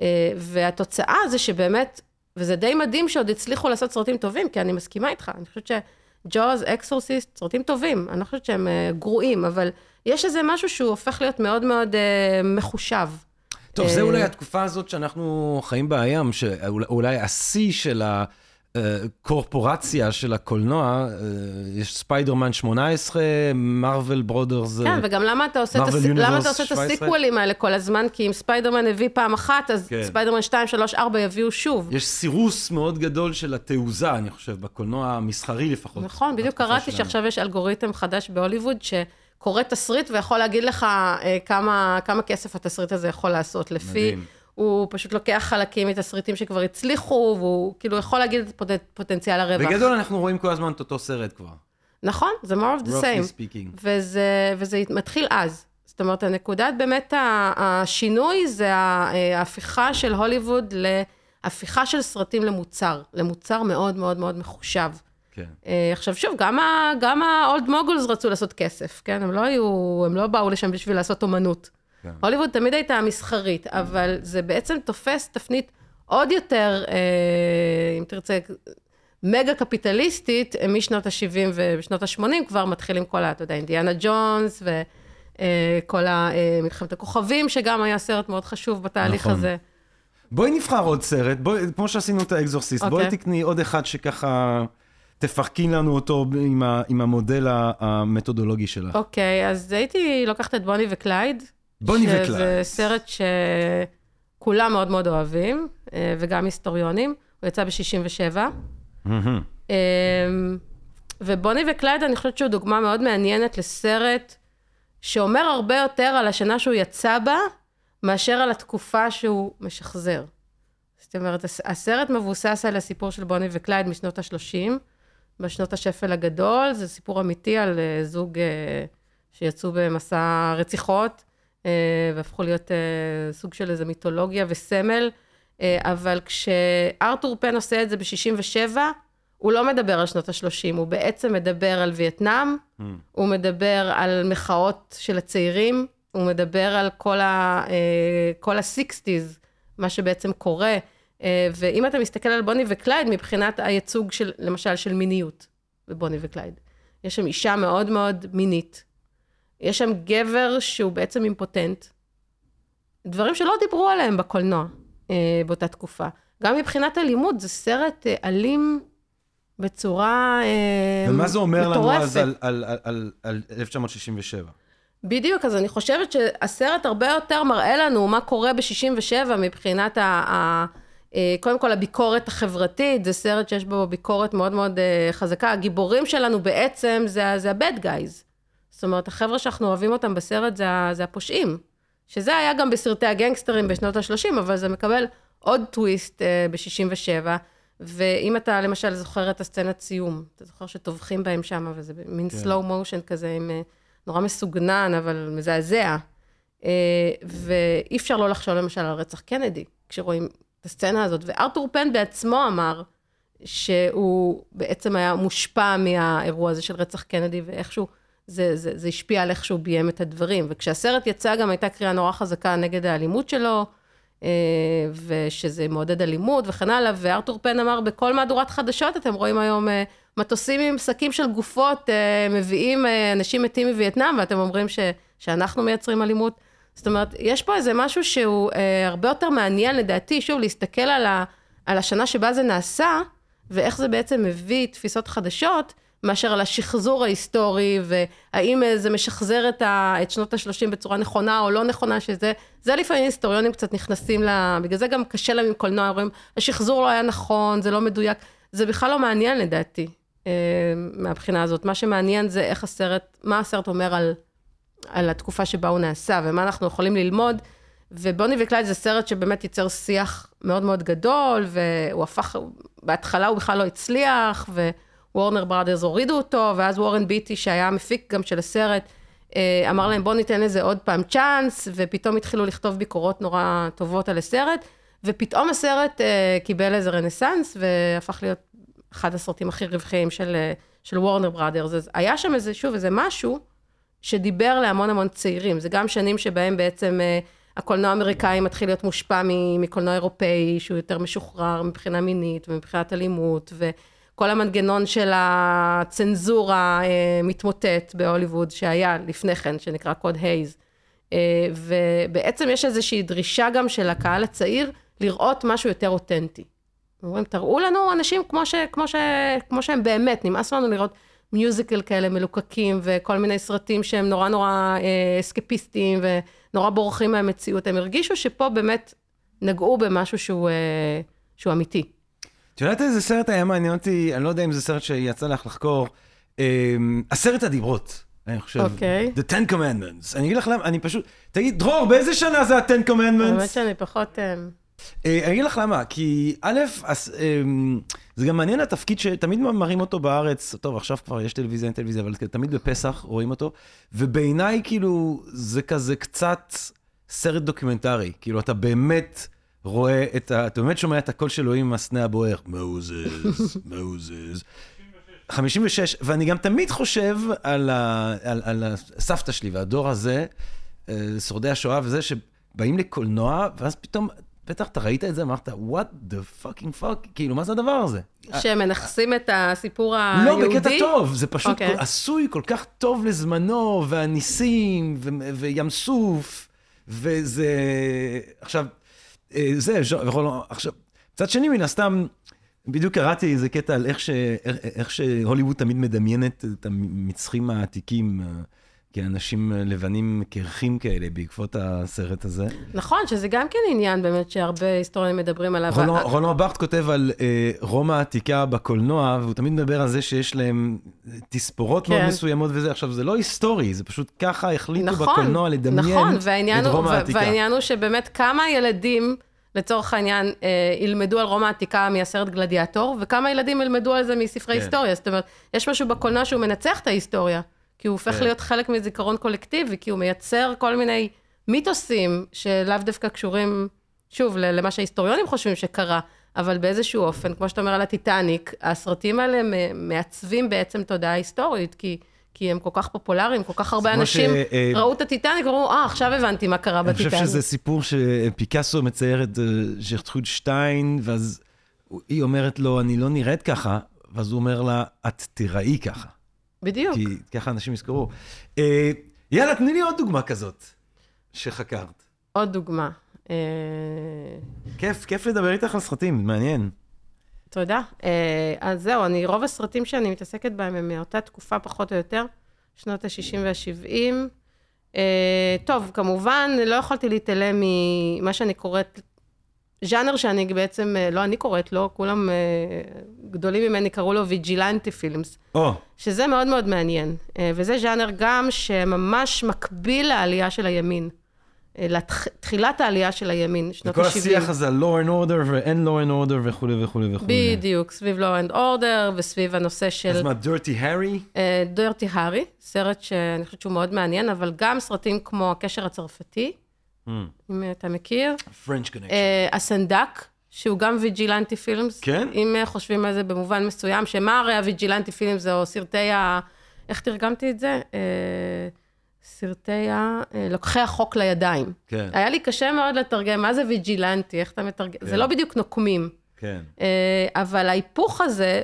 אה, והתוצאה זה שבאמת, וזה די מדהים שעוד הצליחו לעשות סרטים טובים, כי אני מסכימה איתך, אני חושבת שג'וז, אקסורסיסט, סרטים טובים, אני לא חושבת שהם אה, גרועים, אבל יש איזה משהו שהוא הופך להיות מאוד מאוד אה, מחושב. טוב, זה אה, אולי התקופה הזאת שאנחנו חיים בה היום, שאולי השיא של הקורפורציה של הקולנוע, אה, יש ספיידרמן 18, מרוויל ברודרס... כן, וגם למה אתה עושה, את, Marvel הס... למה אתה Universe עושה את 17? הסיקוולים האלה כל הזמן? כי אם ספיידרמן הביא פעם אחת, אז כן. ספיידרמן 2, 3, 4 יביאו שוב. יש סירוס מאוד גדול של התעוזה, אני חושב, בקולנוע המסחרי לפחות. נכון, בדיוק קראתי. שעכשיו יש אלגוריתם חדש בהוליווד, שקורא תסריט ויכול להגיד לך אה, כמה, כמה כסף התסריט הזה יכול לעשות, לפי... מדהים. הוא פשוט לוקח חלקים מתסריטים שכבר הצליחו, והוא כאילו יכול להגיד את פוט... פוטנציאל הרווח. בגדול אנחנו רואים כל הזמן את אותו סרט כבר. נכון, זה more of the same. speaking. וזה, וזה מתחיל אז. זאת אומרת, הנקודת באמת השינוי זה אה, ההפיכה של הוליווד להפיכה של סרטים למוצר, למוצר מאוד מאוד מאוד מחושב. כן. אה, עכשיו שוב, גם, ה- גם האולד מוגולס רצו לעשות כסף, כן? הם לא היו, הם לא באו לשם בשביל לעשות אומנות. כן. הוליווד תמיד הייתה מסחרית, אבל זה בעצם תופס תפנית עוד יותר, אה, אם תרצה, מגה קפיטליסטית, אה, משנות ה-70 ובשנות ה-80 כבר מתחילים כל ה... אתה יודע, אינדיאנה ג'ונס וכל ה... אה, מלחמת הכוכבים, שגם היה סרט מאוד חשוב בתהליך נכון. הזה. בואי נבחר עוד סרט, בואי, כמו שעשינו את האקזורסיסט, בואי אוקיי. תקני עוד אחד שככה תפרקי לנו אותו עם, ה, עם המודל המתודולוגי שלך. אוקיי, אז הייתי לוקחת את בוני וקלייד. בוני שזה וקלייד. סרט שכולם מאוד מאוד אוהבים, אה, וגם היסטוריונים. הוא יצא ב-67. מהמם. אמ, ובוני וקלייד, אני חושבת שהוא דוגמה מאוד מעניינת לסרט שאומר הרבה יותר על השנה שהוא יצא בה, מאשר על התקופה שהוא משחזר. זאת אומרת, הס- הסרט מבוסס על הסיפור של בוני וקלייד משנות ה-30, בשנות השפל הגדול, זה סיפור אמיתי על אה, זוג אה, שיצאו במסע רציחות, אה, והפכו להיות אה, סוג של איזו מיתולוגיה וסמל, אה, אבל כשארתור פן עושה את זה ב-67, הוא לא מדבר על שנות ה-30, הוא בעצם מדבר על וייטנאם, הוא מדבר על מחאות של הצעירים, הוא מדבר על כל ה- אה, כל ה-60's, מה שבעצם קורה. אה, ואם אתה מסתכל על בוני וקלייד, מבחינת הייצוג של, למשל, של מיניות בבוני וקלייד. יש שם אישה מאוד מאוד מינית. יש שם גבר שהוא בעצם אימפוטנט. דברים שלא דיברו עליהם בקולנוע אה, באותה תקופה. גם מבחינת אלימות, זה סרט אה, אלים בצורה אה, ומה זה אומר לנו אז מטורפת. על, על, על, על, על 1967? בדיוק, אז אני חושבת שהסרט הרבה יותר מראה לנו מה קורה ב-67 מבחינת ה... ה אה, קודם כל הביקורת החברתית, זה סרט שיש בו ביקורת מאוד מאוד אה, חזקה. הגיבורים שלנו בעצם זה, ה- זה ה-bad guys. זאת אומרת, החבר'ה שאנחנו אוהבים אותם בסרט זה, זה הפושעים. שזה היה גם בסרטי הגנגסטרים בשנות ה-30, אבל זה מקבל עוד טוויסט אה, ב-67. ואם אתה למשל זוכר את הסצנת סיום, אתה זוכר שטובחים בהם שם, וזה מין כן. slow motion כזה עם... אה, נורא מסוגנן, אבל מזעזע. אה, ואי אפשר לא לחשוב למשל על רצח קנדי, כשרואים את הסצנה הזאת. וארתור פן בעצמו אמר שהוא בעצם היה מושפע מהאירוע הזה של רצח קנדי, ואיכשהו זה, זה, זה השפיע על איך שהוא ביים את הדברים. וכשהסרט יצא גם הייתה קריאה נורא חזקה נגד האלימות שלו, אה, ושזה מעודד אלימות וכן הלאה, וארתור פן אמר, בכל מהדורת חדשות אתם רואים היום אה, מטוסים עם שקים של גופות, אה, מביאים אנשים מתים מווייטנאם, ואתם אומרים ש, שאנחנו מייצרים אלימות. זאת אומרת, יש פה איזה משהו שהוא הרבה יותר מעניין לדעתי, שוב, להסתכל על, ה, על השנה שבה זה נעשה, ואיך זה בעצם מביא תפיסות חדשות, מאשר על השחזור ההיסטורי, והאם אה, זה משחזר את, ה, את שנות ה-30 בצורה נכונה או לא נכונה, שזה, זה לפעמים היסטוריונים קצת נכנסים ל... בגלל זה גם קשה להם עם קולנוע, אומרים, השחזור לא היה נכון, זה לא מדויק, זה בכלל לא מעניין לדעתי, אה, מהבחינה הזאת. מה שמעניין זה איך הסרט, מה הסרט אומר על, על התקופה שבה הוא נעשה, ומה אנחנו יכולים ללמוד. ובוני וקלייד זה סרט שבאמת ייצר שיח מאוד מאוד גדול, והוא הפך, בהתחלה הוא בכלל לא הצליח, ו Warner Brothers הורידו אותו, ואז וורן ביטי, שהיה המפיק גם של הסרט, אה, אמר להם, בואו ניתן לזה עוד פעם צ'אנס, ופתאום התחילו לכתוב ביקורות נורא טובות על הסרט, ופתאום הסרט אה, קיבל איזה רנסאנס, והפך להיות אחד הסרטים הכי רווחיים של, אה, של וורנר בראדרס. אז היה שם איזה, שוב, איזה משהו שדיבר להמון המון צעירים. זה גם שנים שבהם בעצם הקולנוע האמריקאי מתחיל להיות מושפע מקולנוע אירופאי, שהוא יותר משוחרר מבחינה מינית ומבחינת אלימות, וכל המנגנון של הצנזורה אה, מתמוטט בהוליווד, שהיה לפני כן, שנקרא קוד הייז. אה, ובעצם יש איזושהי דרישה גם של הקהל הצעיר לראות משהו יותר אותנטי. אומרים, תראו לנו אנשים כמו, ש, כמו, ש, כמו שהם באמת, נמאס לנו לראות מיוזיקל כאלה מלוקקים, וכל מיני סרטים שהם נורא נורא אה, אסקפיסטיים, ונורא בורחים מהמציאות. הם הרגישו שפה באמת נגעו במשהו שהוא, אה, שהוא אמיתי. את יודעת איזה סרט היה מעניין אותי, אני לא יודע אם זה סרט שיצא לך לחקור, אמ, עשרת הדיברות, אני חושב. אוקיי. The Ten Commandments. אני אגיד לך למה, אני פשוט... תגיד, דרור, באיזה שנה זה ה-Ten האמת Commandments? שאני פחות... אה, אה, אני אגיד לך למה, כי א', אז, אה, זה גם מעניין התפקיד שתמיד מראים אותו בארץ, טוב, עכשיו כבר יש טלוויזיה, אין טלוויזיה, אבל תמיד בפסח רואים אותו, ובעיניי, כאילו, זה כזה קצת סרט דוקומנטרי. כאילו, אתה באמת רואה את ה... אתה באמת שומע את הקול של אלוהים עם הסנה הבוער. Moses, Moses. 56, ואני גם תמיד חושב על, ה, על, על הסבתא שלי והדור הזה, אה, שורדי השואה וזה, שבאים לקולנוע, ואז פתאום, בטח אתה ראית את זה, אמרת, what the fucking fuck, כאילו, מה זה הדבר הזה? שמנכסים את הסיפור היהודי? לא, בקטע טוב, זה פשוט אה, אוקיי. כל, עשוי כל כך טוב לזמנו, והניסים, ו, ים סוף, וזה... עכשיו, אה, זה, יכול... עכשיו, מצד שני, מן הסתם, בדיוק קראתי איזה קטע על איך, ש, איך, איך שהוליווד תמיד מדמיינת את המצחים העתיקים כאנשים לבנים קרחים כאלה בעקבות הסרט הזה. נכון, שזה גם כן עניין באמת שהרבה היסטוריונים מדברים עליו. רונו, בארט כותב על אה, רומא העתיקה בקולנוע, והוא תמיד מדבר על זה שיש להם תספורות כן. מאוד מסוימות וזה. עכשיו, זה לא היסטורי, זה פשוט ככה החליטו נכון, בקולנוע לדמיין נכון, את רומא העתיקה. והעניין הוא שבאמת כמה ילדים, לצורך העניין, אה, ילמדו על רומא העתיקה מהסרט גלדיאטור, וכמה ילדים ילמדו על זה מספרי כן. היסטוריה. זאת אומרת, יש משהו בקולנוע שהוא מנצח את ההיסטוריה, כי הוא הופך כן. להיות חלק מזיכרון קולקטיבי, כי הוא מייצר כל מיני מיתוסים שלאו דווקא קשורים, שוב, למה שההיסטוריונים חושבים שקרה. אבל באיזשהו אופן, כמו שאתה אומר על הטיטניק, הסרטים האלה מעצבים בעצם תודעה היסטורית, כי, כי הם כל כך פופולריים, כל כך הרבה אנשים ש- אה, ראו את הטיטניק ואמרו, אה, עכשיו הבנתי מה קרה אני בטיטניק. חושב שזה סיפור שפיקאסו מצייר את אה, ז'רטרוד שטיין, ואז היא אומרת לו, אני לא נראית ככה, ואז הוא אומר לה, את תיראי ככה. בדיוק. כי ככה אנשים יזכרו. אה, יאללה, תני לי עוד דוגמה כזאת שחקרת. עוד דוגמה. אה, כיף, כיף לדבר איתך על סרטים, מעניין. תודה. אה, אז זהו, אני, רוב הסרטים שאני מתעסקת בהם הם מאותה תקופה פחות או יותר, שנות ה-60 וה-70. אה, טוב, כמובן, לא יכולתי להתעלם ממה שאני קוראת, ז'אנר שאני בעצם, אה, לא אני קוראת לו, כולם אה, גדולים ממני קראו לו ויג'ילנטי פילמס. או, שזה מאוד מאוד מעניין, אה, וזה ז'אנר גם שממש מקביל לעלייה של הימין, לתחילת העלייה של הימין, שנות וכל ה-70. השיח הזה על law and order ואין law and order וכולי וכולי וכולי. בדיוק, סביב law and order וסביב הנושא אז של מה, dirty Harry? דרטי הארי, סרט שאני חושבת שהוא מאוד מעניין, אבל גם סרטים כמו הקשר הצרפתי, אם אתה מכיר, French connection. אה, הסנדק, שהוא גם ויג'ילנטי פילמס. כן? אם אה, חושבים על זה במובן מסוים, שמה הרי הוויג'ילנטי פילמס, או סרטי ה... איך תרגמתי את זה? אה, סרטי ה... אה, לוקחי החוק לידיים. כן, היה לי קשה מאוד לתרגם, מה זה ויג'ילנטי, איך אתה מתרגם? כן. זה לא בדיוק נוקמים. כן. אה, אבל ההיפוך הזה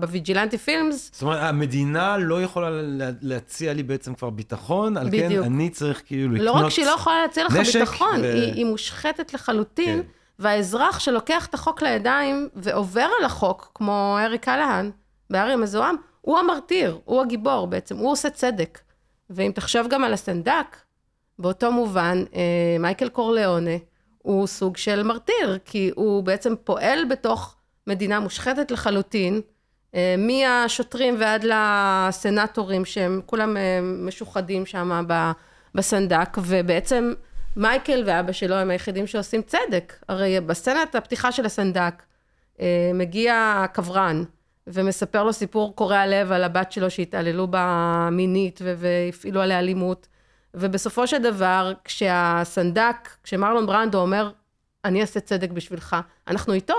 בוויג'ילנטי פילמס, זאת אומרת, המדינה לא יכולה לה- להציע לי בעצם כבר ביטחון, על כן בדיוק. אני צריך כאילו לקנות... לא רק שהיא לא יכולה להציע לך נשק ביטחון, ו- היא, היא מושחתת לחלוטין, כן. והאזרח שלוקח את החוק לידיים ועובר על החוק, כמו אריק קלהן, בארי המזוהם, הוא המרטיר, הוא הגיבור בעצם, הוא עושה צדק. ואם תחשוב גם על הסנדק, באותו מובן, אה, מייקל קורליאונה הוא סוג של מרטיר, כי הוא בעצם פועל בתוך מדינה מושחתת לחלוטין, אה, מהשוטרים ועד לסנטורים שהם כולם אה, משוחדים שם בסנדק, ובעצם מייקל ואבא שלו הם היחידים שעושים צדק. הרי בסצנת הפתיחה של הסנדק אה, מגיע הקברן ומספר לו סיפור קורע לב על הבת שלו שהתעללו בה מינית והפעילו עליה אלימות. ובסופו של דבר, כשהסנדק, כשמרלון ברנדו אומר, אני אעשה צדק בשבילך, אנחנו איתו.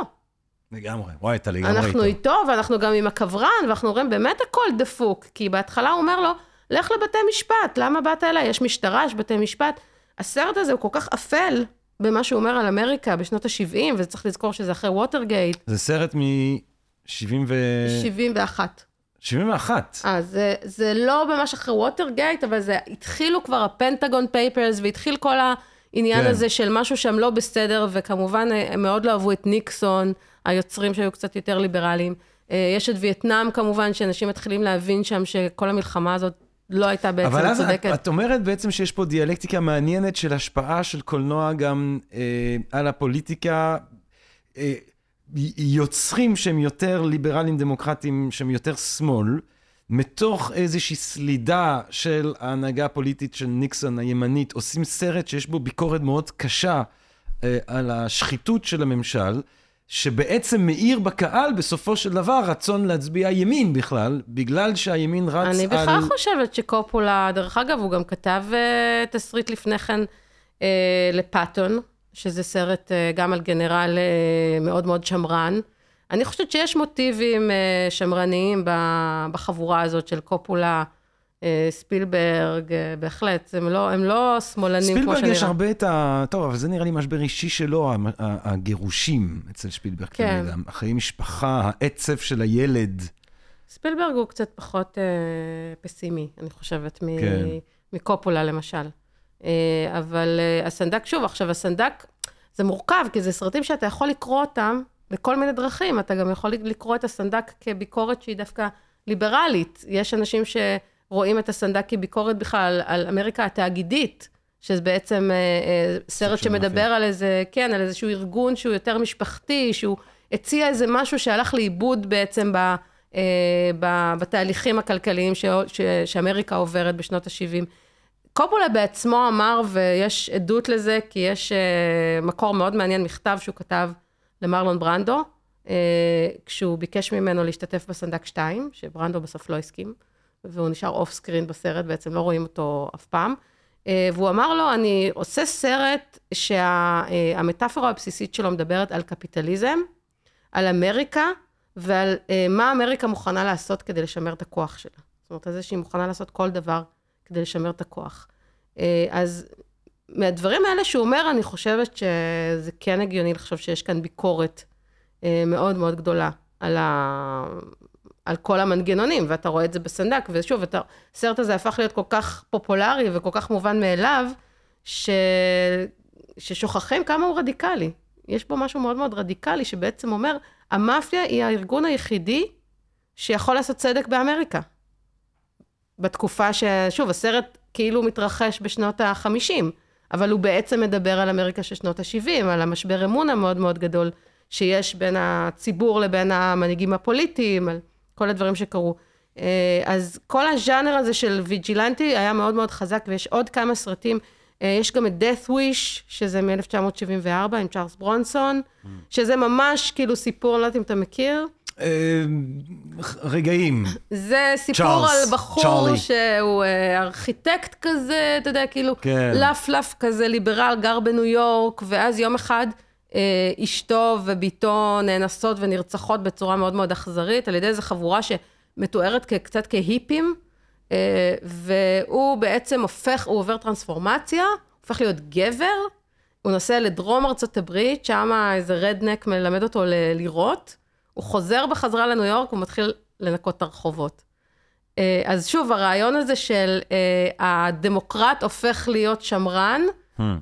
לגמרי, וואי, אתה לגמרי אנחנו איתו. איתו, ואנחנו גם עם הקברן, ואנחנו רואים באמת הכל דפוק, כי בהתחלה הוא אומר לו, לך לבתי משפט, למה באת אליי? יש משטרה, יש בתי משפט. הסרט הזה הוא כל כך אפל במה שהוא אומר על אמריקה בשנות ה-70, וצריך לזכור שזה אחרי ווטרגייט, זה סרט מ-70 ו... 71. 71. אה, זה, זה לא ממש אחרי ווטרגייט, אבל זה, התחילו כבר ה Pentagon Papers, והתחיל כל העניין כן. הזה של משהו שם לא בסדר, וכמובן אה, הם מאוד לא אהבו את ניקסון, היוצרים שהיו קצת יותר ליברליים. אה, יש את וייטנאם כמובן, שאנשים מתחילים להבין שם שכל המלחמה הזאת לא הייתה בעצם אבל אז את, צודקת. את אומרת בעצם שיש פה דיאלקטיקה מעניינת של השפעה של קולנוע גם אה, על הפוליטיקה. אה, יוצרים שהם יותר ליברליים דמוקרטיים, שהם יותר שמאל, מתוך איזושהי סלידה של ההנהגה הפוליטית של ניקסון הימנית, עושים סרט שיש בו ביקורת מאוד קשה אה, על השחיתות של הממשל, שבעצם מאיר בקהל בסופו של דבר רצון להצביע ימין בכלל, בגלל שהימין רץ אני על... בכלל חושבת שקופולה, דרך אגב, הוא גם כתב אה, תסריט לפני כן אה, לפאטון, שזה סרט אה, גם על גנרל אה, מאוד מאוד שמרן. אני חושבת שיש מוטיבים אה, שמרניים בחבורה הזאת של קופולה, ספילברג, בהחלט, הם לא, הם לא שמאלנים כמו ספילברג שנראה. יש הרבה את ה... טוב, אבל זה נראה לי משבר אישי שלו, הגירושים אצל שפילברג. כן. החיי משפחה, העצב של הילד. ספילברג הוא קצת פחות אה, פסימי, אני חושבת, מ- כן. מקופולה למשל. אה, אבל אה, הסנדק, שוב, עכשיו הסנדק, זה מורכב, כי זה סרטים שאתה יכול לקרוא אותם בכל מיני דרכים. אתה גם יכול לקרוא את הסנדק כביקורת שהיא דווקא ליברלית. יש אנשים שרואים את הסנדק כביקורת בכלל על אמריקה התאגידית, שזה בעצם אה, סרט שמדבר. על איזה, כן, על איזשהו ארגון שהוא יותר משפחתי, שהוא הציע איזה משהו שהלך לאיבוד בעצם ב- בתהליכים הכלכליים ש- ש- שאמריקה עוברת בשנות ה-70. קופולה בעצמו אמר, ויש עדות לזה, כי יש אה, מקור מאוד מעניין, מכתב שהוא כתב למרלון ברנדו, אה, כשהוא ביקש ממנו להשתתף בסנדק 2, שברנדו בסוף לא הסכים, והוא נשאר off screen בסרט, בעצם לא רואים אותו אף פעם. אה, והוא אמר לו, אני עושה סרט שהמטאפורה הבסיסית שלו מדברת על קפיטליזם, על אמריקה, ועל אה, מה אמריקה מוכנה לעשות כדי לשמר את הכוח שלה. זאת אומרת, על זה שהיא מוכנה לעשות כל דבר כדי לשמר את הכוח. אה, אז מהדברים האלה שהוא אומר, אני חושבת שזה כן הגיוני לחשוב שיש כאן ביקורת אה, מאוד מאוד גדולה על, ה... על כל המנגנונים, ואתה רואה את זה בסנדק, ושוב, אתה... הסרט הזה הפך להיות כל כך פופולרי וכל כך מובן מאליו, ש... ששוכחים כמה הוא רדיקלי. יש בו משהו מאוד מאוד רדיקלי, שבעצם אומר, המאפיה היא הארגון היחידי שיכול לעשות צדק באמריקה. בתקופה ש... שוב, הסרט כאילו מתרחש בשנות ה-50, אבל הוא בעצם מדבר על אמריקה של שנות ה-70, על המשבר אמון המאוד מאוד גדול שיש בין הציבור לבין המנהיגים הפוליטיים, על כל הדברים שקרו. אה, אז כל הז'אנר הזה של ויג'ילנטי היה מאוד מאוד חזק, ויש עוד כמה סרטים. אה, יש גם את death wish, שזה מ-1974 עם צ'ארלס ברונסון, שזה ממש כאילו סיפור, לא יודעת אם אתה מכיר. אה, רגעים. זה סיפור צ'ארלס, על בחור צ'ארלי. שהוא אה, ארכיטקט כזה, אתה יודע, כאילו, כן. לפלף כזה, ליברל, גר בניו יורק, ואז יום אחד אה, אשתו ובתו נאנסות ונרצחות בצורה מאוד מאוד אכזרית, על ידי איזו חבורה שמתוארת קצת כהיפים, והוא בעצם הופך, הוא עובר טרנספורמציה, הופך להיות גבר, הוא נוסע לדרום ארצות הברית, שם איזה redneck מלמד אותו לירות, הוא חוזר בחזרה לניו יורק, הוא מתחיל לנקות את הרחובות. אה, אז שוב, הרעיון הזה של אה, הדמוקרט הופך להיות שמרן,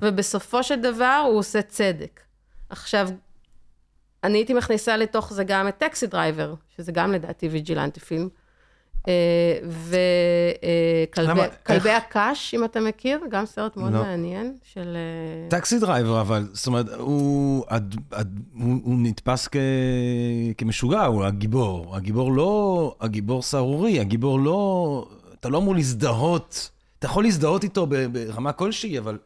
ובסופו של דבר הוא עושה צדק. עכשיו, אני הייתי מכניסה לתוך זה גם את Taxi Driver, שזה גם לדעתי vigilante film. וכלבי למה? איך- הקש, אם אתה מכיר, גם סרט מאוד לא. מעניין של... אה, Taxi Driver, אבל, זאת אומרת, הוא, נתפס כ, כמשוגע, הוא הגיבור. הגיבור לא, הגיבור סהרורי, הגיבור לא, אתה לא אמור להזדהות, אתה יכול להזדהות איתו ברמה כלשהי, אבל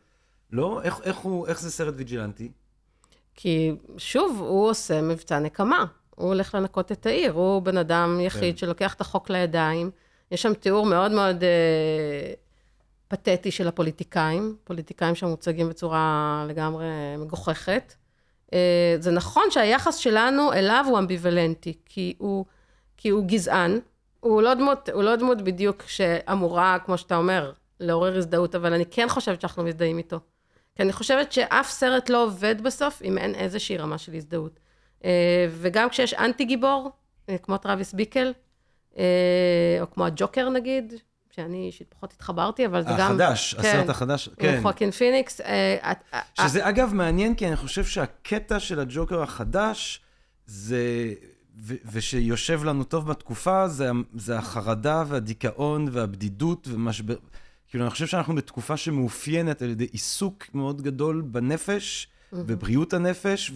לא, איך, איך, הוא, איך זה סרט vigilante? כי שוב, הוא עושה מבצע נקמה. הוא הולך לנקות את העיר, הוא בן אדם יחיד כן. שלוקח את החוק לידיים. יש שם תיאור מאוד מאוד אה, פתטי של הפוליטיקאים, פוליטיקאים שמוצגים בצורה לגמרי מגוחכת. אה, זה נכון שהיחס שלנו אליו הוא אמביוולנטי, כי הוא, כי הוא גזען, הוא לא, דמות, הוא לא דמות בדיוק שאמורה, כמו שאתה אומר, לעורר הזדהות, אבל אני כן חושבת שאנחנו מזדהים איתו. כי אני חושבת שאף סרט לא עובד בסוף אם אין איזושהי רמה של הזדהות. אה, וגם כשיש אנטי גיבור, אה, כמו טרוויס ביקל, אה, או כמו הג'וקר נגיד, שאני אישית פחות התחברתי, אבל זה גם... החדש, הסרט החדש, כן. עם חואקין פיניקס. שזה אגב מעניין, כי אני חושב שהקטע של הג'וקר החדש, זה, ו, ושיושב לנו טוב בתקופה, זה, זה החרדה והדיכאון והבדידות ומשבר. כאילו, אני חושב שאנחנו בתקופה שמאופיינת על ידי עיסוק מאוד גדול בנפש, בבריאות הנפש,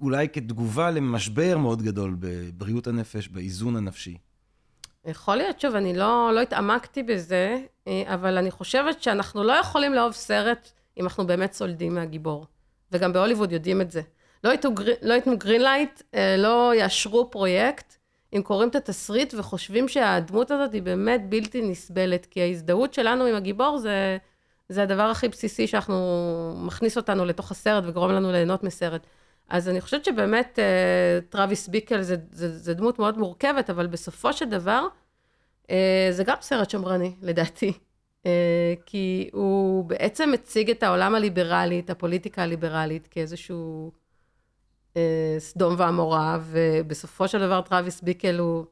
ואולי כתגובה למשבר מאוד גדול בבריאות הנפש, באיזון הנפשי. יכול להיות, שוב, אני לא, לא התעמקתי בזה, אה, אבל אני חושבת שאנחנו לא יכולים לאהוב סרט אם אנחנו באמת סולדים מהגיבור. וגם בהוליווד יודעים את זה. לא ייתנו, לא greenlight, לא יאשרו פרויקט, אם קוראים את התסריט וחושבים שהדמות הזאת היא באמת בלתי נסבלת, כי ההזדהות שלנו עם הגיבור זה, זה הדבר הכי בסיסי שאנחנו, מכניס אותנו לתוך הסרט וגורם לנו ליהנות מסרט. אז אני חושבת שבאמת אה, טרוויס ביקל זה, זה, זה דמות מאוד מורכבת, אבל בסופו של דבר, אה, זה גם סרט שמרני, לדעתי. אה, כי הוא בעצם מציג את העולם הליברלי, את הפוליטיקה הליברלית, כאיזשהו סדום ועמורה, ובסופו של דבר טרוויס ביקל הוא...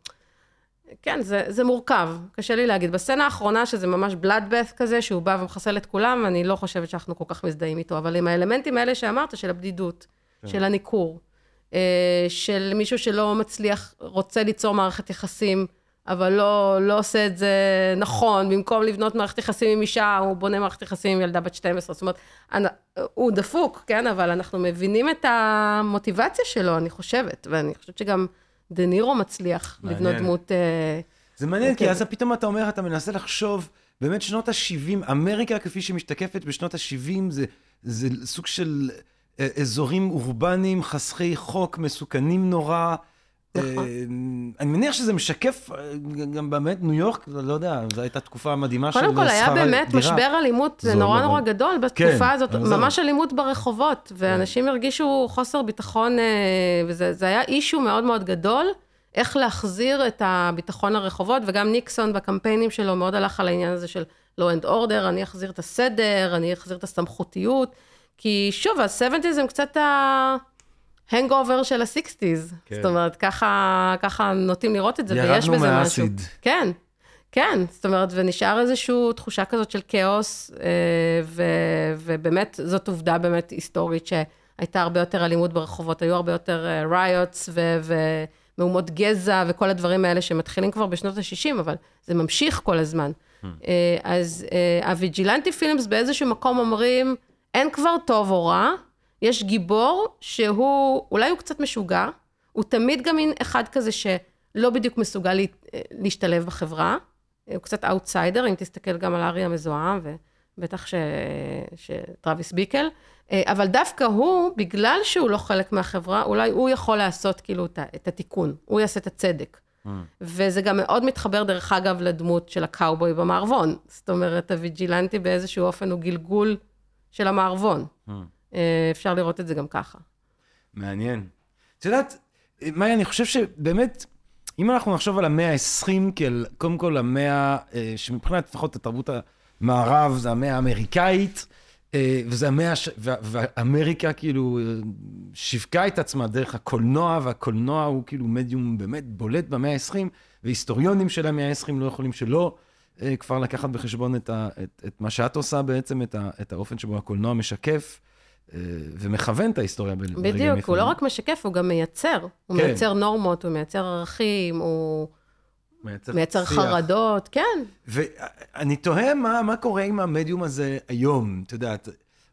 כן, זה, זה מורכב, קשה לי להגיד. בסצנה האחרונה, שזה ממש bloodbath כזה, שהוא בא ומחסל את כולם, אני לא חושבת שאנחנו כל כך מזדהים איתו, אבל עם האלמנטים האלה שאמרת, של הבדידות. של הניכור, אה, של מישהו שלא מצליח, רוצה ליצור מערכת יחסים, אבל לא, לא עושה את זה נכון, במקום לבנות מערכת יחסים עם אישה, הוא בונה מערכת יחסים עם ילדה בת 12, זאת אומרת, הוא דפוק, כן, אבל אנחנו מבינים את המוטיבציה שלו, אני חושבת, ואני חושבת שגם דה נירו מצליח מעניין. לבנות דמות... אה, זה מעניין, כי אז פתאום אתה אומר, אתה מנסה לחשוב, באמת שנות ה-70, אמריקה כפי שמשתקפת בשנות ה-70, זה, זה סוג של אזורים אורבניים, חסכי חוק, מסוכנים נורא. נכון. אה, אני מניח שזה משקף אה, גם באמת ניו יורק, לא יודע, זו הייתה תקופה מדהימה של שכר דירה. קודם כל, היה באמת משבר אלימות נורא נורא גדול בתקופה כן, הזאת, ממש אלימות ברחובות, ואנשים כן. הרגישו חוסר ביטחון, וזה היה אישו מאוד מאוד גדול, איך להחזיר את הביטחון לרחובות, וגם ניקסון בקמפיינים שלו מאוד הלך על העניין הזה של law and order, אני אחזיר את הסדר, אני אחזיר את הסמכותיות. כי שוב, ה-70's הם קצת ה hangover של ה-60's. כן. זאת אומרת, ככה, ככה נוטים לראות את זה, ויש בזה מה acid. משהו. כן, כן. זאת אומרת, ונשאר איזושהי תחושה כזאת של כאוס, אה, ו, ובאמת, זאת עובדה באמת היסטורית שהייתה הרבה יותר אלימות ברחובות, היו הרבה יותר riots אה, ומהומות גזע וכל הדברים האלה שמתחילים כבר בשנות ה-60, אבל זה ממשיך כל הזמן. Hmm. אה, אז ה vigilante films באיזשהו מקום אומרים, אין כבר טוב או רע, יש גיבור שהוא, אולי הוא קצת משוגע, הוא תמיד גם מין אחד כזה שלא בדיוק מסוגל לה, להשתלב בחברה, הוא קצת אאוטסיידר, אם תסתכל גם על הארי המזוהם, ובטח ש... שטרוויס ביקל, אבל דווקא הוא, בגלל שהוא לא חלק מהחברה, אולי הוא יכול לעשות כאילו את התיקון, הוא יעשה את הצדק. Mm. וזה גם מאוד מתחבר, דרך אגב, לדמות של הקאובוי במערבון. זאת אומרת, הוויג'ילנטי באיזשהו אופן הוא גלגול של המערבון. Hmm. אה, אפשר לראות את זה גם ככה. מעניין. את יודעת, מאי, אני חושב שבאמת, אם אנחנו נחשוב על המאה ה-20 כאל, קודם כל המאה, אה, שמבחינת לפחות התרבות המערב, זה המאה האמריקאית, אה, וזה המאה, ש... ואמריקה כאילו שיווקה את עצמה דרך הקולנוע, והקולנוע הוא כאילו מדיום באמת בולט במאה ה-20, והיסטוריונים של המאה ה-20 לא יכולים שלא אה, כבר לקחת בחשבון את, ה, את, את מה שאת עושה בעצם, את, ה, את האופן שבו הקולנוע משקף אה, ומכוון את ההיסטוריה ברגעים בדיוק, ברגעים הוא לא רק משקף, הוא גם מייצר. הוא כן. מייצר נורמות, הוא מייצר ערכים, הוא מייצר, מייצר חרדות, כן. ואני תוהה מה, מה קורה עם המדיום הזה היום, את יודעת,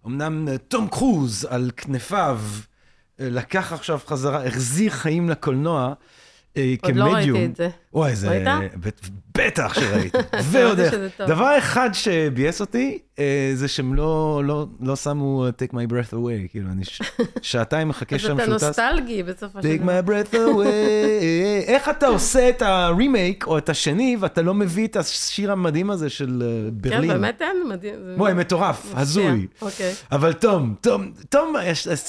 אמנם תום קרוז על כנפיו לקח עכשיו חזרה, החזיר חיים לקולנוע. כמדיום. עוד לא ראיתי את זה. וואי, זה... ראית? בטח שראיתי. ועוד איך. דבר אחד שביאס אותי, אה, זה שהם לא, לא, לא שמו Take my breath away, כאילו, אני שעתיים מחכה שם שהוא טס. אז אתה נוסטלגי בסופו של דבר. Take my breath away. איך אתה עושה את הרימייק או את השני, ואתה לא מביא את השיר המדהים הזה של אה, ברלין? כן, באמת אין מדהים. וואי, מטורף, הזוי. אוקיי. אבל תום, תום, תום,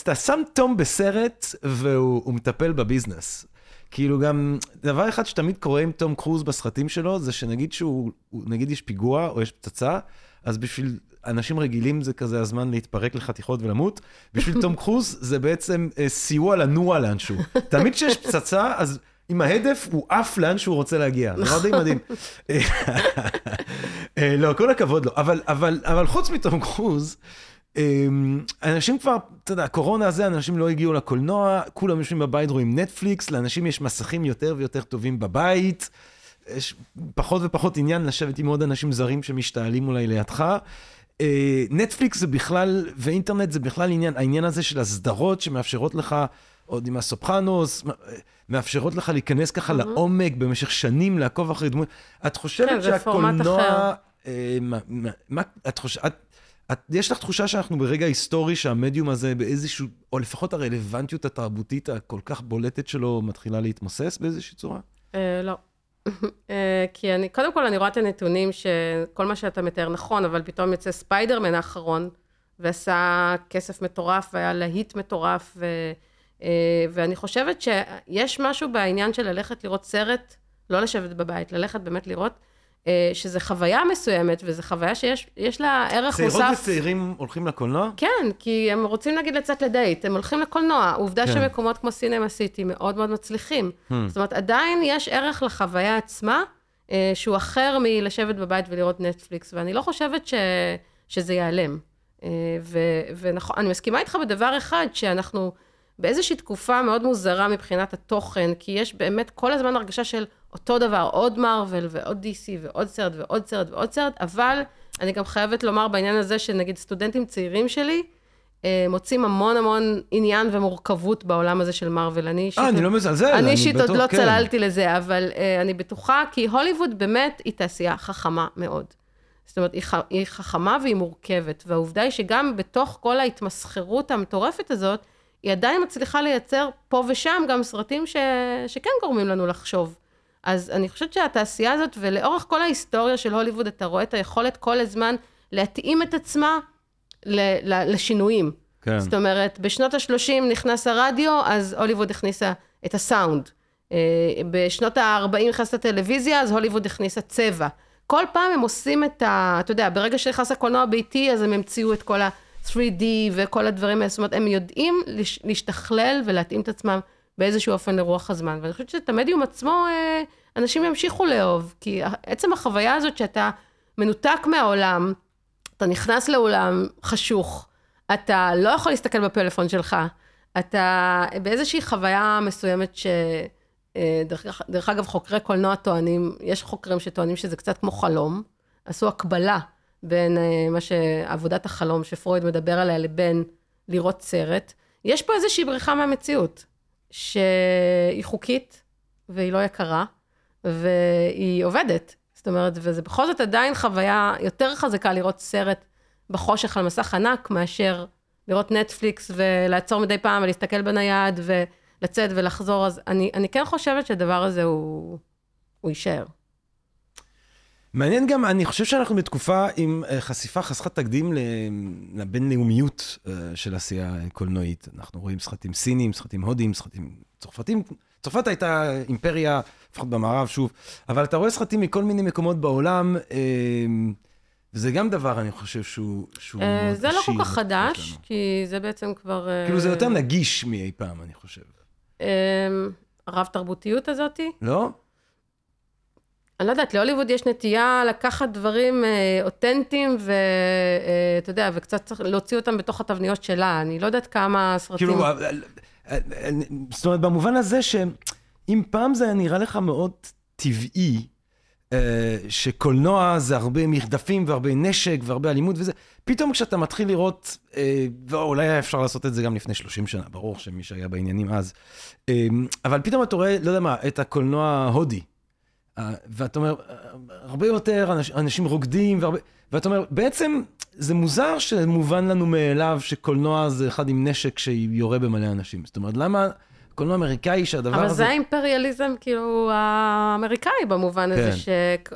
אתה שם תום בסרט, והוא מטפל בביזנס. כאילו גם, דבר אחד שתמיד קורה עם תום קרוז בסרטים שלו, זה שנגיד שהוא, נגיד יש פיגוע או יש פצצה, אז בשביל אנשים רגילים זה כזה הזמן להתפרק לחתיכות ולמות. בשביל תום קרוז זה בעצם אה, סיוע לנוע לאנשהו. תמיד כשיש פצצה, אז עם ההדף הוא עף לאן שהוא רוצה להגיע. זה מאוד מדהים. אה, לא, כל הכבוד לו. אבל, אבל, אבל חוץ מתום קרוז, אנשים כבר, אתה יודע, הקורונה הזה, אנשים לא הגיעו לקולנוע, כולם יושבים בבית רואים נטפליקס, לאנשים יש מסכים יותר ויותר טובים בבית, יש פחות ופחות עניין לשבת עם עוד אנשים זרים שמשתעלים אולי לידך. אה, נטפליקס זה בכלל, ואינטרנט זה בכלל עניין, העניין הזה של הסדרות שמאפשרות לך, עוד עם הסופרנוס, מאפשרות לך להיכנס ככה mm-hmm. לעומק במשך שנים, לעקוב אחרי דמות. את חושבת כן, שהקולנוע... אה, מה, מה, את חושבת... את, יש לך תחושה שאנחנו ברגע היסטורי שהמדיום הזה באיזשהו, או לפחות הרלוונטיות התרבותית הכל כך בולטת שלו מתחילה להתמוסס באיזושהי צורה? אה, לא. אה, כי אני, קודם כל אני רואה את הנתונים שכל מה שאתה מתאר נכון, אבל פתאום יוצא ספיידרמן האחרון, ועשה כסף מטורף, והיה להיט מטורף, ו, אה, ואני חושבת שיש משהו בעניין של ללכת לראות סרט, לא לשבת בבית, ללכת באמת לראות, שזה חוויה מסוימת, וזו חוויה שיש לה ערך מוסף. צעירות וצעירים הולכים לקולנוע? כן, כי הם רוצים נגיד לצאת לדייט, הם הולכים לקולנוע. עובדה כן. שמקומות כמו סינמה סיטי מאוד מאוד מצליחים. Hmm. זאת אומרת, עדיין יש ערך לחוויה עצמה, אה, שהוא אחר מלשבת בבית ולראות נטפליקס, ואני לא חושבת ש... שזה ייעלם. אה, ו- ונכון, אני מסכימה איתך בדבר אחד, שאנחנו באיזושהי תקופה מאוד מוזרה מבחינת התוכן, כי יש באמת כל הזמן הרגשה של אותו דבר, עוד מארוול ועוד DC ועוד סרט ועוד סרט ועוד סרט, אבל אני גם חייבת לומר בעניין הזה שנגיד סטודנטים צעירים שלי, אה, מוצאים המון המון עניין ומורכבות בעולם הזה של מארוול. אני אישית... אה, אני לא מזלזל, אני אישית עוד לא כן. צללתי לזה, אבל uh, אני בטוחה, כי הוליווד באמת היא תעשייה חכמה מאוד. זאת אומרת, היא, ח, היא חכמה והיא מורכבת, והעובדה היא שגם בתוך כל ההתמסחרות המטורפת הזאת, היא עדיין מצליחה לייצר פה ושם גם סרטים ש, שכן גורמים לנו לחשוב. אז אני חושבת שהתעשייה הזאת, ולאורך כל ההיסטוריה של הוליווד, אתה רואה את היכולת כל הזמן להתאים את עצמה ל, ל, לשינויים. כן. זאת אומרת, בשנות ה-30 נכנס הרדיו, אז הוליווד הכניסה את הסאונד. אה, בשנות ה-40 נכנסת הטלוויזיה, אז הוליווד הכניסה צבע. כל פעם הם עושים את ה... אתה יודע, ברגע שנכנס הקולנוע הביתי, אז הם המציאו את כל ה-3D וכל הדברים האלה. זאת אומרת, הם יודעים להשתכלל ולהתאים את עצמם באיזשהו אופן לרוח הזמן. ואני חושבת שאת המדיום עצמו, אה, אנשים ימשיכו לאהוב. כי עצם החוויה הזאת שאתה מנותק מהעולם, אתה נכנס לאולם חשוך, אתה לא יכול להסתכל בפלאפון שלך, אתה באיזושהי חוויה מסוימת ש... אה, דרך, דרך אגב, חוקרי קולנוע טוענים, יש חוקרים שטוענים שזה קצת כמו חלום, עשו הקבלה בין אה, מה שעבודת החלום שפרויד מדבר עליה לבין לראות סרט. יש פה איזושהי בריחה מהמציאות, שהיא חוקית והיא לא יקרה, והיא עובדת. זאת אומרת, וזה בכל זאת עדיין חוויה יותר חזקה לראות סרט בחושך על מסך ענק, מאשר לראות נטפליקס ולעצור מדי פעם ולהסתכל בנייד ולצאת ולחזור. אז אני, אני כן חושבת שהדבר הזה הוא, הוא יישאר. מעניין גם, אני חושב שאנחנו בתקופה עם אה, חשיפה חסרת תקדים לבינלאומיות אה, של עשייה קולנועית. אנחנו רואים סרטים סינים, סרטים הודים, סרטים צרפתים. צרפת הייתה אימפריה, לפחות במערב, שוב, אבל אתה רואה סרטים מכל מיני מקומות בעולם, אה, וזה גם דבר, אני חושב, שהוא, שהוא מאוד זה לא כל עשיר כך חדש. כי זה בעצם כבר... כאילו, זה יותר נגיש מאי פעם, אני חושב. הרב-תרבותיות הזאתי. לא? אני לא יודעת, להוליווד יש נטייה לקחת דברים אה, אותנטיים, ואתה יודע, וקצת צריך להוציא אותם בתוך התבניות שלה. אני לא יודעת כמה סרטים... כאילו, אה, אה, אה, זאת אומרת, במובן הזה שאם פעם זה היה נראה לך מאוד טבעי, אה, שקולנוע זה הרבה מרדפים והרבה נשק והרבה אלימות וזה, פתאום כשאתה מתחיל לראות, אה, ואולי היה אפשר לעשות את זה גם לפני 30 שנה, ברור שמי שהיה בעניינים אז, אה, אבל פתאום אתה רואה, לא יודע מה, את הקולנוע ההודי. אה, ואתה אומר, אה, הרבה יותר אנש, אנשים רוקדים, והרבה, ואתה אומר, בעצם זה מוזר שמובן לנו מאליו שקולנוע זה אחד עם נשק שיורה במלא אנשים. זאת אומרת, למה קולנוע אמריקאי שהדבר אבל הזה... זה האימפריאליזם, כאילו, האמריקאי במובן הזה, כן.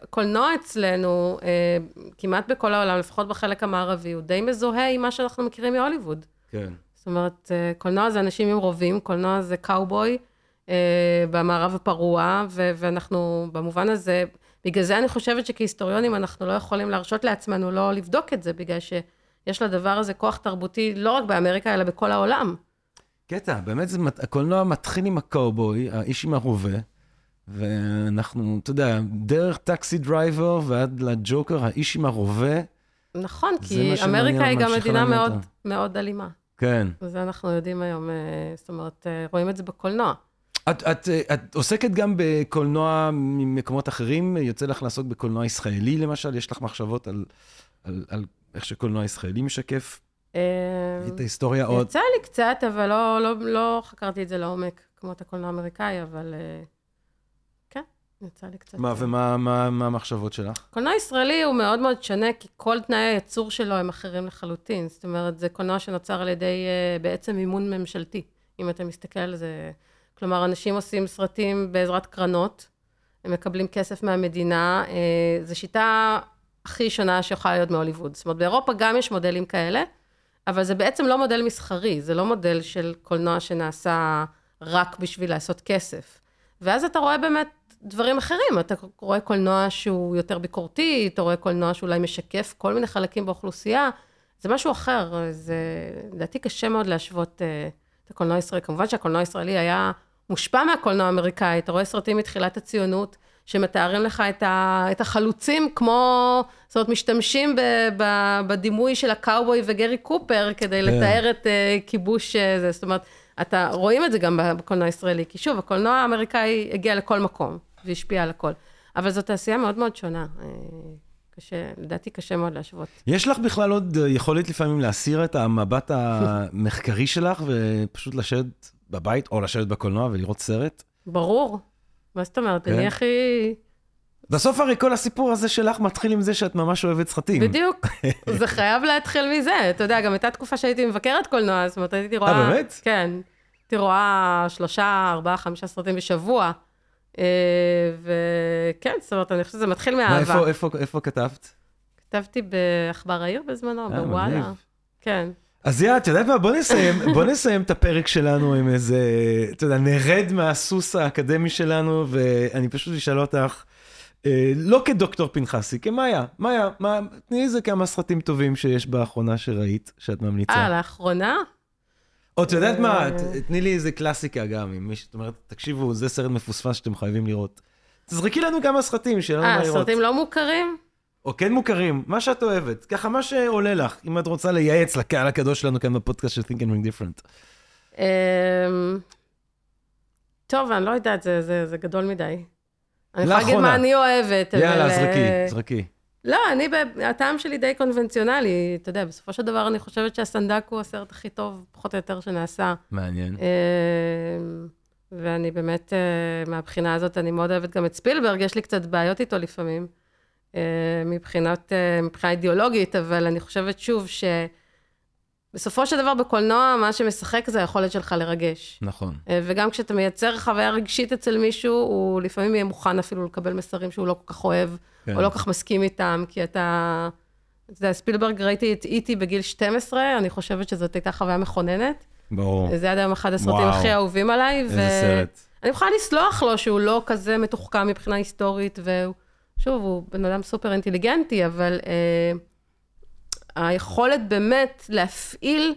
שקולנוע אצלנו, אה, כמעט בכל העולם, לפחות בחלק המערבי, הוא די מזוהה עם מה שאנחנו מכירים מהוליווד. כן. זאת אומרת, קולנוע זה אנשים עם רובים, קולנוע זה קאובוי במערב הפרוע, ו- ואנחנו במובן הזה, בגלל זה אני חושבת שכהיסטוריונים אנחנו לא יכולים להרשות לעצמנו לא לבדוק את זה, בגלל שיש לדבר הזה כוח תרבותי לא רק באמריקה, אלא בכל העולם. קטע, באמת, זה, הקולנוע מתחיל עם הקאובוי, האיש עם הרובה, ואנחנו, אתה יודע, דרך Taxi Driver ועד לג'וקר, האיש עם הרובה, נכון, כי אמריקה היא גם מדינה מאוד. מאוד אלימה. כן. וזה אנחנו יודעים היום, אה, זאת אומרת, אה, רואים את זה בקולנוע. את, את, את עוסקת גם בקולנוע ממקומות אחרים? יוצא לך לעסוק בקולנוע ישראלי, למשל? יש לך מחשבות על, על, על איך שקולנוע ישראלי משקף אה, את ההיסטוריה עוד? יצא לי קצת, אבל לא, לא, לא חקרתי את זה לעומק, כמו את הקולנוע האמריקאי, אבל אה, כן. יצא לי קצת... מה, ומה מה, מה המחשבות שלך? קולנוע ישראלי הוא מאוד מאוד שונה, כי כל תנאי הייצור שלו הם אחרים לחלוטין. זאת אומרת, זה קולנוע שנוצר על ידי בעצם מימון ממשלתי, אם אתה מסתכל על זה. כלומר, אנשים עושים סרטים בעזרת קרנות, הם מקבלים כסף מהמדינה, uh, זו שיטה הכי שונה שיכולה להיות מהוליווד. זאת אומרת, באירופה גם יש מודלים כאלה, אבל זה בעצם לא מודל מסחרי, זה לא מודל של קולנוע שנעשה רק בשביל לעשות כסף. ואז אתה רואה באמת דברים אחרים, אתה רואה קולנוע שהוא יותר ביקורתי, אתה רואה קולנוע שאולי משקף כל מיני חלקים באוכלוסייה, זה משהו אחר, זה לדעתי קשה מאוד להשוות uh, את הקולנוע הישראלי. כמובן שהקולנוע הישראלי היה מושפע מהקולנוע האמריקאי, אתה רואה סרטים מתחילת הציונות, שמתארים לך את, ה, את החלוצים כמו, זאת אומרת, משתמשים ב, ב, בדימוי של הקאובוי וגרי קופר כדי כן. לתאר את uh, כיבוש uh, זה, זאת אומרת, אתה, רואים את זה גם בקולנוע הישראלי, כי שוב, הקולנוע האמריקאי הגיע לכל מקום. והשפיע על הכל. אבל זו תעשייה מאוד מאוד שונה. אה, קשה, לדעתי קשה מאוד להשוות. יש לך בכלל עוד יכולת לפעמים להסיר את המבט המחקרי שלך ופשוט לשבת בבית או לשבת בקולנוע ולראות סרט? ברור. מה זאת אומרת? כן? אני הכי... בסוף הרי כל הסיפור הזה שלך מתחיל עם זה שאת ממש אוהבת סרטים. בדיוק, זה חייב להתחיל מזה. אתה יודע, גם הייתה תקופה שהייתי מבקרת קולנוע, זאת אומרת, הייתי רואה... אה, באמת? כן. הייתי רואה שלושה, ארבעה, חמישה סרטים בשבוע. אה, וכן, זאת אומרת, אני חושבת שזה מתחיל מאהבה. מה, איפה, איפה, איפה כתבת? כתבתי בעכבר העיר בזמנו, אה, בוואלה. כן. אז יאללה, אתה יודע מה, בוא נסיים, בוא נסיים את הפרק שלנו עם איזה, אתה יודע, נרד מהסוס האקדמי שלנו, ואני פשוט אשאל אותך, אה, לא כדוקטור פנחסי, כמאיה, מאיה, מה, תני איזה כמה סרטים טובים שיש באחרונה שראית, שאת ממליצה. אה, לאחרונה? או את יודעת מה, אה. תני לי איזה קלאסיקה גם, אם מישהו, זאת אומרת, תקשיבו, זה סרט מפוספס שאתם חייבים לראות. תזרקי לנו כמה סרטים, שיהיה לנו מה לראות. אה, סרטים לא מוכרים? או כן מוכרים, מה שאת אוהבת. ככה, מה שעולה לך, אם את רוצה לייעץ לקהל הקדוש שלנו כאן בפודקאסט של Think and Ring Different. אמ, טוב, אני לא יודעת, זה גדול מדי. אני יכולה להגיד מה אני אוהבת, אבל... יאללה, זרקי, אה, זרקי. לא, אני, הטעם שלי די קונבנציונלי. אתה יודע, בסופו של דבר אני חושבת שהסנדק הוא הסרט הכי טוב, פחות או יותר, שנעשה. מעניין. אה, ואני באמת, אה, מהבחינה הזאת, אני מאוד אוהבת גם את ספילברג, יש לי קצת בעיות איתו לפעמים, מבחינת, מבחינה אידיאולוגית, אבל אני חושבת שוב ש... בסופו של דבר בקולנוע, מה שמשחק זה היכולת שלך לרגש. נכון. וגם כשאתה מייצר חוויה רגשית אצל מישהו, הוא לפעמים יהיה מוכן אפילו לקבל מסרים שהוא לא כל כך אוהב. כן. או לא כל כך מסכים איתם, כי אתה... אתה יודע, ספילברג, ראיתי את איטי בגיל 12, אני חושבת שזאת הייתה חוויה מכוננת. ברור. זה עד היום אחד הסרטים וואו. הכי אהובים עליי. איזה ו... סרט. אני יכולה לסלוח לו שהוא לא כזה מתוחכם מבחינה היסטורית, והוא, שוב, הוא בן אדם סופר אינטליגנטי, אבל אה, היכולת באמת להפעיל,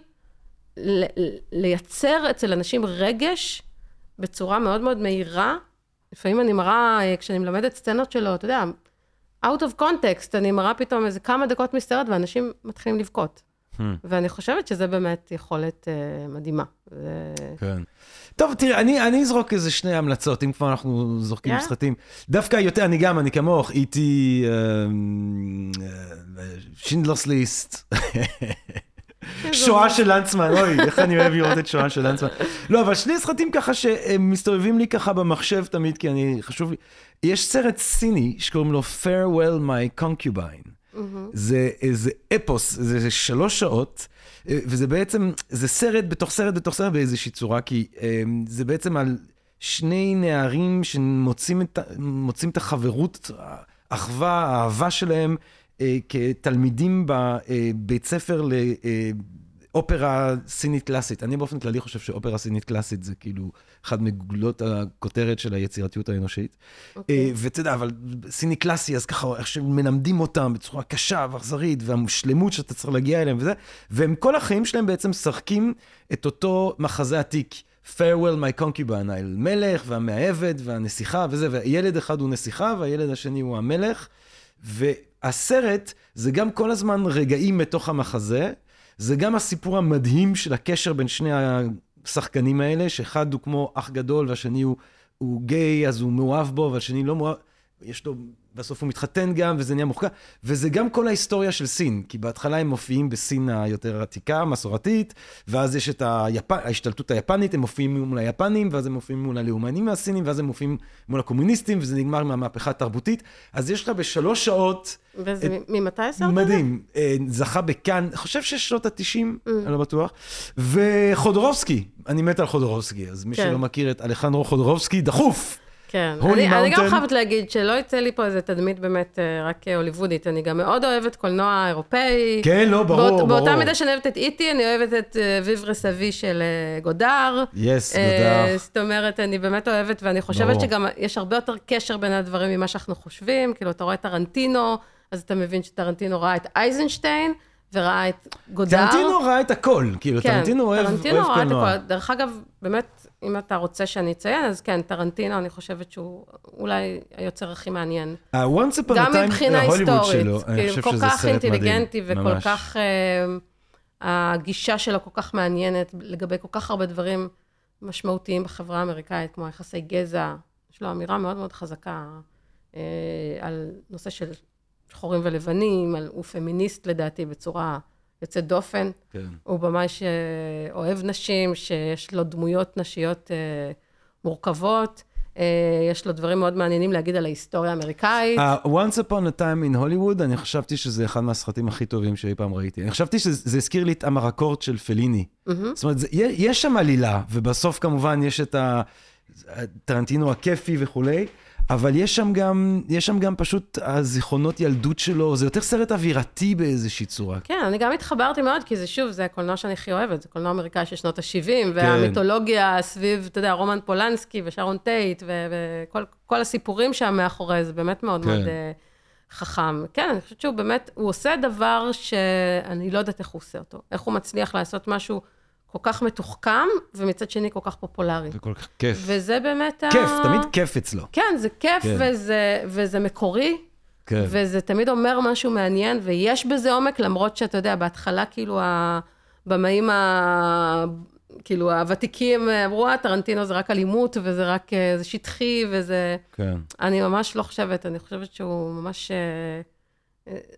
ל- לייצר אצל אנשים רגש בצורה מאוד מאוד מהירה. לפעמים אני מראה, אה, כשאני מלמדת סצנות שלו, אתה יודע, out of context, אני מראה פתאום איזה כמה דקות מסרט, ואנשים מתחילים לבכות. Hmm. ואני חושבת שזה באמת יכולת uh, מדהימה. כן. טוב, תראה, אני, אני אזרוק איזה שני המלצות, אם כבר אנחנו זורקים yeah. סרטים. דווקא יותר, אני גם, אני כמוך, איטי, שינדלרס ליסט. שואה של לנצמן, אוי, איך אני אוהב לראות את שואה של לנצמן. לא, אבל שני סרטים ככה שמסתובבים לי ככה במחשב תמיד, כי אני, חשוב לי. יש סרט סיני שקוראים לו Farewell My Concubine. Mm-hmm. זה איזה אפוס, זה, זה שלוש שעות, וזה בעצם, זה סרט בתוך סרט בתוך סרט באיזושהי צורה, כי אה, זה בעצם על שני נערים שמוצאים את, את החברות, האחווה, האהבה שלהם. אה, כתלמידים בבית ספר לאופרה סינית קלאסית. אני באופן כללי חושב שאופרה סינית קלאסית זה כאילו אחד מגולות הכותרת של היצירתיות האנושית. Okay. ואתה יודע, אבל סיני קלאסי, אז ככה, איך שמלמדים אותם בצורה קשה ואכזרית, והשלמות שאתה צריך להגיע אליהם וזה, והם כל החיים שלהם בעצם משחקים את אותו מחזה עתיק. farewell my concubine, המלך והמאהבת והנסיכה וזה, וילד אחד הוא נסיכה והילד השני הוא המלך. והסרט זה גם כל הזמן רגעים מתוך המחזה, זה גם הסיפור המדהים של הקשר בין שני השחקנים האלה, שאחד הוא כמו אח גדול והשני הוא, הוא גיי, אז הוא מאוהב בו, והשני לא מאוהב. יש לו, בסוף הוא מתחתן גם, וזה נהיה מוחכם. וזה גם כל ההיסטוריה של סין, כי בהתחלה הם מופיעים בסין היותר עתיקה, מסורתית, ואז יש את היפ... ההשתלטות היפנית, הם מופיעים מול היפנים, ואז הם מופיעים מול הלאומנים מהסינים, ואז הם מופיעים מול הקומוניסטים, וזה נגמר עם המהפכה התרבותית. אז יש לך בשלוש שעות... וזה את... ממתי הסרט הזה? מדהים. אה, זכה בכאן, חושב שיש שנות ה-90, mm. אני לא בטוח. וחודורובסקי, אני מת על חודורובסקי, אז מי כן. שלא מכיר את אלחנדרו חודורובסקי, דחוף. כן, אני, אני גם חייבת להגיד שלא יצא לי פה איזה תדמית באמת אה, רק הוליוודית, אני גם מאוד אוהבת קולנוע אירופאי. כן, לא, ברור, באות, ברור. באותה מידה שאני אוהבת את איטי, אני אוהבת את ויב רסבי של אה, גודר. יס, yes, גודר. זאת אומרת, אני באמת אוהבת, ואני חושבת ברור. שגם יש הרבה יותר קשר בין הדברים ממה שאנחנו חושבים, כאילו, אתה רואה את טרנטינו, אז אתה מבין שטרנטינו ראה את אייזנשטיין. וראה את גודר. טרנטינו ראה את הכל, כאילו, כן, טרנטינו אוהב קולנוע. טרנטינו את הכל. דרך אגב, באמת, אם אתה רוצה שאני אציין, אז כן, טרנטינו, אני חושבת שהוא אולי היוצר הכי מעניין. ה-once upon a time, גם מבחינה היסטורית, כאילו, כל כך אינטליגנטי וכל כך, uh, הגישה שלו כל כך מעניינת לגבי כל כך הרבה דברים משמעותיים בחברה האמריקאית, כמו יחסי גזע, יש לו אמירה מאוד מאוד חזקה uh, על נושא של שחורים ולבנים, הוא פמיניסט לדעתי בצורה יוצאת דופן. כן. הוא במאי שאוהב נשים, שיש לו דמויות נשיות אה, מורכבות. אה, יש לו דברים מאוד מעניינים להגיד על ההיסטוריה האמריקאית. Uh, Once upon a time in Hollywood, אני חשבתי שזה אחד מהסרטים הכי טובים שאי פעם ראיתי. אני חשבתי שזה הזכיר לי את המרקורד של פליני. Mm-hmm. זאת אומרת, זה, יש שם עלילה, ובסוף כמובן יש את הטרנטינו הכיפי וכולי. אבל יש שם גם, יש שם גם פשוט הזיכרונות ילדות שלו, זה יותר סרט אווירתי באיזושהי צורה. כן, אני גם התחברתי מאוד, כי זה שוב, זה הקולנוע שאני הכי אוהבת, זה קולנוע אמריקאי של שנות ה-70, כן. והמיתולוגיה סביב, אתה יודע, רומן פולנסקי ושרון טייט, וכל הסיפורים שם מאחורי, זה באמת מאוד כן. מאוד uh, חכם. כן, אני חושבת שהוא באמת, הוא עושה דבר שאני לא יודעת איך הוא עושה אותו. איך הוא מצליח לעשות משהו... כל כך מתוחכם, ומצד שני כל כך פופולרי. וכל כך כיף. וזה באמת כיף, ה... תמיד כיף אצלו. כן, זה כיף כן. וזה, וזה מקורי. כן. וזה תמיד אומר משהו מעניין, ויש בזה עומק, למרות שאתה יודע, בהתחלה כאילו הבמאים ה... כאילו הוותיקים אמרו, אה, טרנטינו זה רק אלימות, וזה רק, אה, זה שטחי, וזה... כן. אני ממש לא חושבת, אני חושבת שהוא ממש... אה,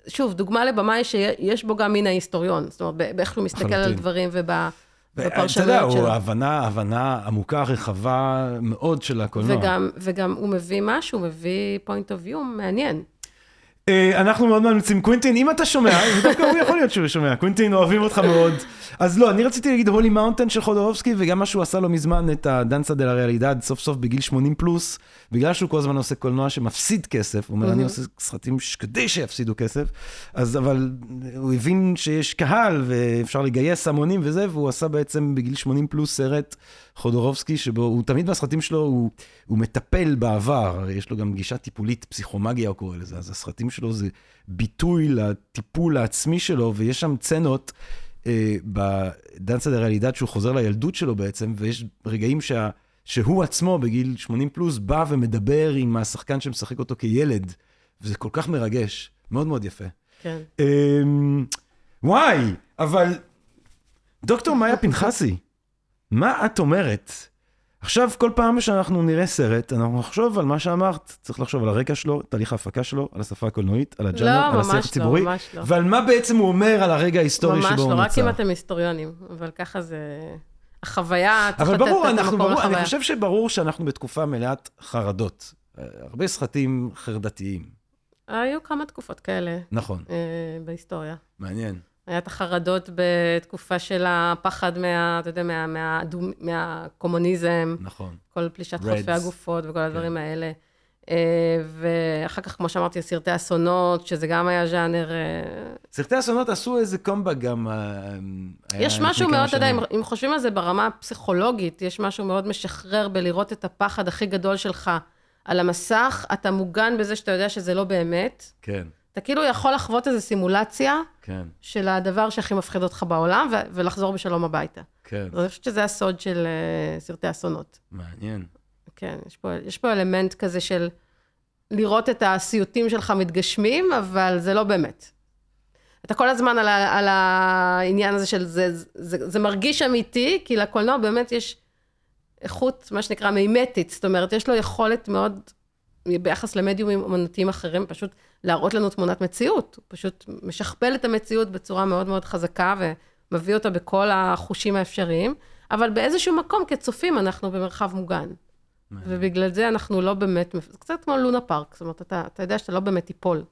שוב, דוגמה לבמאי שיש בו גם מין ההיסטוריון, זאת אומרת, באיך שהוא מסתכל על דברים וב... בפרשנויות שלו. אתה יודע, הוא הבנה, הבנה עמוקה, רחבה מאוד של הקולנוע. וגם, וגם הוא מביא משהו, מביא point of view מעניין. אה, אנחנו מאוד ממליצים, קווינטין, אם אתה שומע, דווקא הוא יכול להיות שהוא שומע, קווינטין, אוהבים אותך מאוד. אז לא, אני רציתי להגיד Holy Mountain של חודורובסקי, וגם מה שהוא עשה לא מזמן, את ה-La Danza de la Realidad, סוף סוף בגיל 80 פלוס, בגלל שהוא כל הזמן עושה קולנוע שמפסיד כסף, הוא אומר, אני עושה סרטים כדי שיפסידו כסף, אז אבל הוא הבין שיש קהל ואפשר לגייס המונים וזה, והוא עשה בעצם בגיל 80 פלוס סרט חודורובסקי, שבו הוא תמיד בסרטים שלו, הוא, הוא מטפל בעבר, יש לו גם גישה טיפולית, פסיכומגיה הוא קורא לזה, אז הסרטים שלו זה ביטוי לטיפול העצמי שלו, ויש שם צנות בדנסה דה ריאלידד שהוא חוזר לילדות שלו בעצם, ויש רגעים שה, שהוא עצמו בגיל 80 פלוס בא ומדבר עם השחקן שמשחק אותו כילד, וזה כל כך מרגש, מאוד מאוד יפה. כן. אה, וואי, אבל דוקטור מאיה פנחסי, מה את אומרת? עכשיו, כל פעם שאנחנו נראה סרט, אנחנו נחשוב על מה שאמרת. צריך לחשוב על הרקע שלו, תהליך ההפקה שלו, על השפה הקולנועית, על הג'אנר, לא, על השיח לא, הציבורי. לא, ממש לא. ועל מה בעצם הוא אומר על הרגע ההיסטורי שבו הוא נוצר. ממש לא, רק אם אתם היסטוריונים, אבל ככה זה... החוויה, צריך לתת ברור, את המקום ברור, לחוויה. אני חושב שברור שאנחנו בתקופה מלאת חרדות. הרבה סרטים חרדתיים. היו כמה תקופות כאלה. נכון. אה, בהיסטוריה. מעניין. היה את החרדות בתקופה של הפחד מה, אתה יודע, מה, מה, מה, מהקומוניזם. נכון. כל פלישת Reds. חוטפי הגופות וכל הדברים כן. האלה. אה, ואחר כך, כמו שאמרתי, סרטי אסונות, שזה גם היה ז'אנר... אה, סרטי אסונות עשו איזה קומבה גם... אה, יש משהו מאוד, אתה יודע, אם, אם חושבים על זה ברמה הפסיכולוגית, יש משהו מאוד משחרר בלראות את הפחד הכי גדול שלך על המסך, אתה מוגן בזה שאתה יודע שזה לא באמת. כן. אתה כאילו יכול לחוות איזו סימולציה כן. של הדבר שהכי מפחיד אותך בעולם, ו- ולחזור בשלום הביתה. כן. אני חושבת שזה הסוד של uh, סרטי אסונות. מעניין. כן, יש פה, יש פה אלמנט כזה של לראות את הסיוטים שלך מתגשמים, אבל זה לא באמת. אתה כל הזמן על, ה- על העניין הזה של זה, זה, זה, זה מרגיש אמיתי, כי לקולנוע באמת יש איכות, מה שנקרא, מימטית. זאת אומרת, יש לו יכולת מאוד ביחס למדיומים אומנותיים אחרים, פשוט להראות לנו תמונת מציאות. הוא פשוט משכפל את המציאות בצורה מאוד מאוד חזקה ומביא אותה בכל החושים האפשריים, אבל באיזשהו מקום, כצופים, אנחנו במרחב מוגן. ובגלל זה אנחנו לא באמת, זה קצת כמו לונה פארק, זאת אומרת, אתה, אתה יודע שאתה לא באמת תיפול.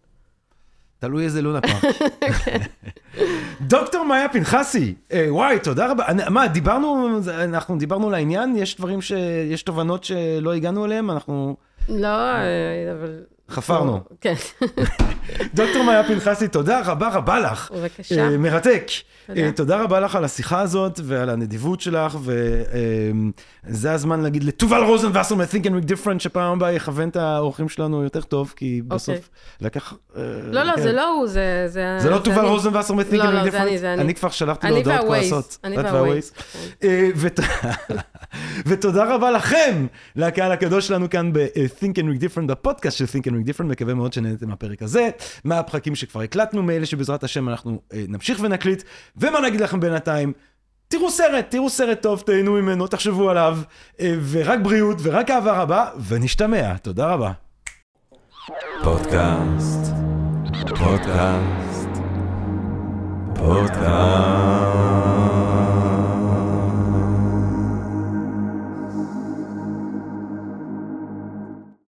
תלוי איזה לונה פארק. דוקטור מאיה פנחסי, אה, וואי, תודה רבה. אני- מה, דיברנו, אנחנו דיברנו לעניין? יש דברים ש... יש תובנות שלא הגענו אליהם? אנחנו... לא, אה, אבל... חפרנו. כן, דוקטור מאיה פנחסי, תודה רבה רבה לך. בבקשה. אה, מרתק. תודה. אה, תודה רבה לך על השיחה הזאת ועל הנדיבות שלך, וזה הזמן להגיד לתובל רוזנבסר מ-Think and Make Different, שפעם הבאה יכוון את האורחים שלנו יותר טוב, כי בסוף לקח... אוקיי. לא, לא, כן. זה לא הוא, זה... זה זה לא תובל אני. רוזנבסר מ-Think לא, and לא, Make זה אני, Different? זה אני. אני כבר שלחתי לו אני הודעות כועסות. אני והווייז. אה, ות- ותודה רבה לכם, לקהל הקדוש שלנו כאן ב-Think and Make Different, בפודקאסט של Think and Make Different, מקווה מאוד שנהנתם מהפרק הזה, מהפרקים שכבר הקלטנו, מאלה שבעזרת השם אנחנו אה, נמשיך ונקליט, ומה נגיד לכם בינתיים? תראו סרט, תראו סרט טוב, תהנו ממנו, תחשבו עליו, אה, ורק בריאות ורק אהבה רבה, ונשתמע. תודה רבה. פודקאסט, פודקאסט, פודקאסט.